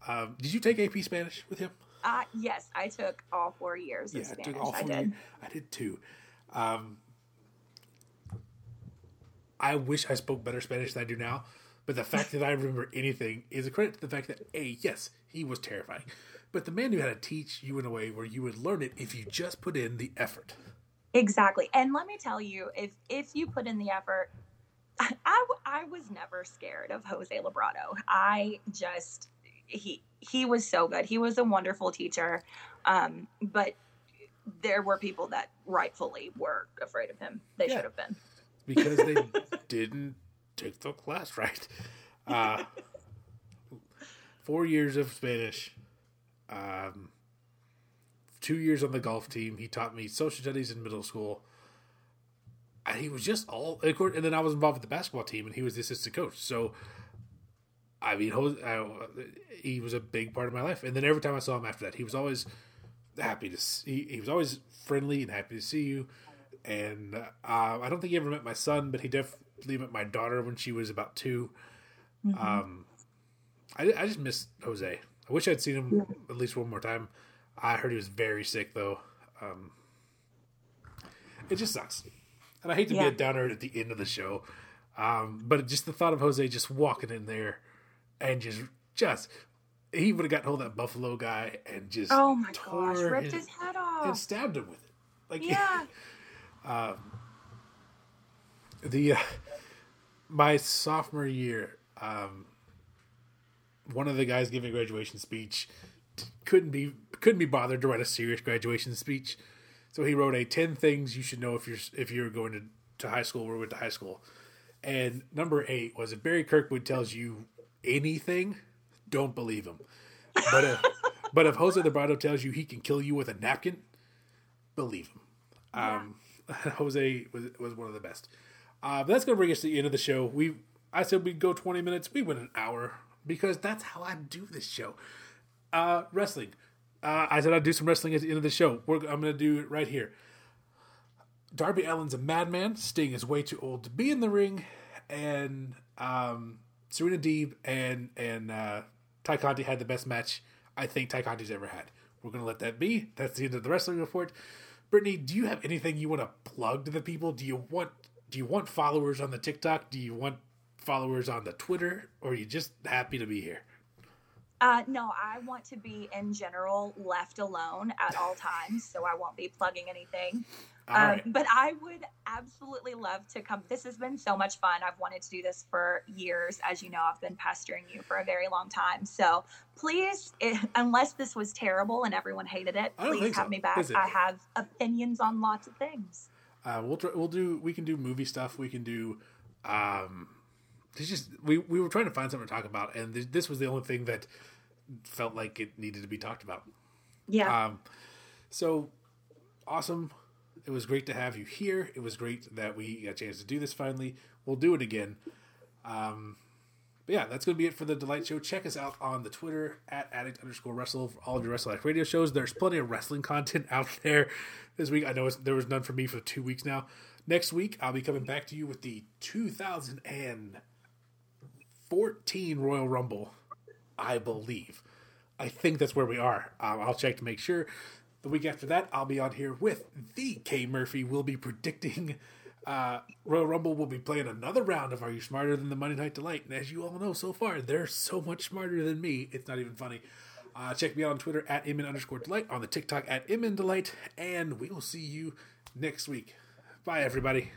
Um, did you take AP Spanish with him? Uh, yes, I took all four years of I took all four I did. years. I did too. Um, I wish I spoke better Spanish than I do now, but the fact that I remember anything is a credit to the fact that a yes, he was terrifying, but the man knew how to teach you in a way where you would learn it if you just put in the effort. Exactly. And let me tell you, if if you put in the effort, I I was never scared of Jose Labrado. I just he he was so good. He was a wonderful teacher. Um, but there were people that rightfully were afraid of him. They Yeah. should have been. because they didn't take the class right. Uh, four years of Spanish, um, two years on the golf team. He taught me social studies in middle school. And he was just all, and then I was involved with the basketball team, and he was the assistant coach. So, I mean, he was a big part of my life. And then every time I saw him after that, he was always happy to see. He was always friendly and happy to see you. And uh, I don't think he ever met my son, but he definitely met my daughter when she was about 2 Um, I, I just miss Jose. I wish I'd seen him at least one more time. I heard he was very sick though. Um, it just sucks. And I hate to Yeah. be a downer at the end of the show, um, but just the thought of Jose just walking in there and just just he would have gotten hold of that Buffalo guy and just Oh my tore gosh, ripped his- his head off and stabbed him with it. Like Yeah. The uh, my sophomore year, um, one of the guys giving a graduation speech couldn't be couldn't be bothered to write a serious graduation speech, so he wrote a ten things you should know if you're if you're going to, to high school or went to high school, and number eight was if Barry Kirkwood tells you anything, don't believe him, but if but if Jose Lebrado tells you he can kill you with a napkin, believe him. Um, Jose was was one of the best. Uh, but that's going to bring us to the end of the show. We I said we'd go 20 minutes. We went an hour because that's how I do this show. Uh, wrestling. Uh, I said I'd do some wrestling at the end of the show. We're, I'm going to do it right here. Darby Allin's a madman. Sting is way too old to be in the ring, and um, Serena Deeb and and uh, Ty Conti had the best match I think Ty Conti's ever had. We're going to let that be. That's the end of the wrestling report. Brittany, do you have anything you want to plug to the people? Do you want do you want followers on the TikTok? Do you want followers on the Twitter? Or are you just happy to be here? Uh, no, I want to be in general left alone at all times, so I won't be plugging anything. Um, right. But I would absolutely love to come. This has been so much fun. I've wanted to do this for years. As you know, I've been pestering you for a very long time. So please, i unless this was terrible and everyone hated it, please have so. me back. I have opinions on lots of things. Uh, we'll try, we'll do we can do movie stuff. We can do um, it's just we we were trying to find something to talk about, and th- this was the only thing that felt like it needed to be talked about. Yeah. Um, so awesome! It was great to have you here. It was great that we got a chance to do this finally. We'll do it again. Um, but yeah, that's going to be it for the Delight Show. Check us out on the Twitter at addict underscore wrestle for all of your Wrestle Life radio shows. There's plenty of wrestling content out there this week. I know there was none for me for two weeks now. Next week, I'll be coming back to you with the 2014 Royal Rumble, I believe. I think that's where we are. Um, I'll check to make sure. The week after that, I'll be on here with the Kay Murphy. We'll be predicting uh, Royal Rumble. We'll be playing another round of Are You Smarter Than the Monday Night Delight? And as you all know so far, they're so much smarter than me. It's not even funny. Uh, check me out on Twitter at Imin underscore delight, on the TikTok at Imin delight, and we will see you next week. Bye, everybody.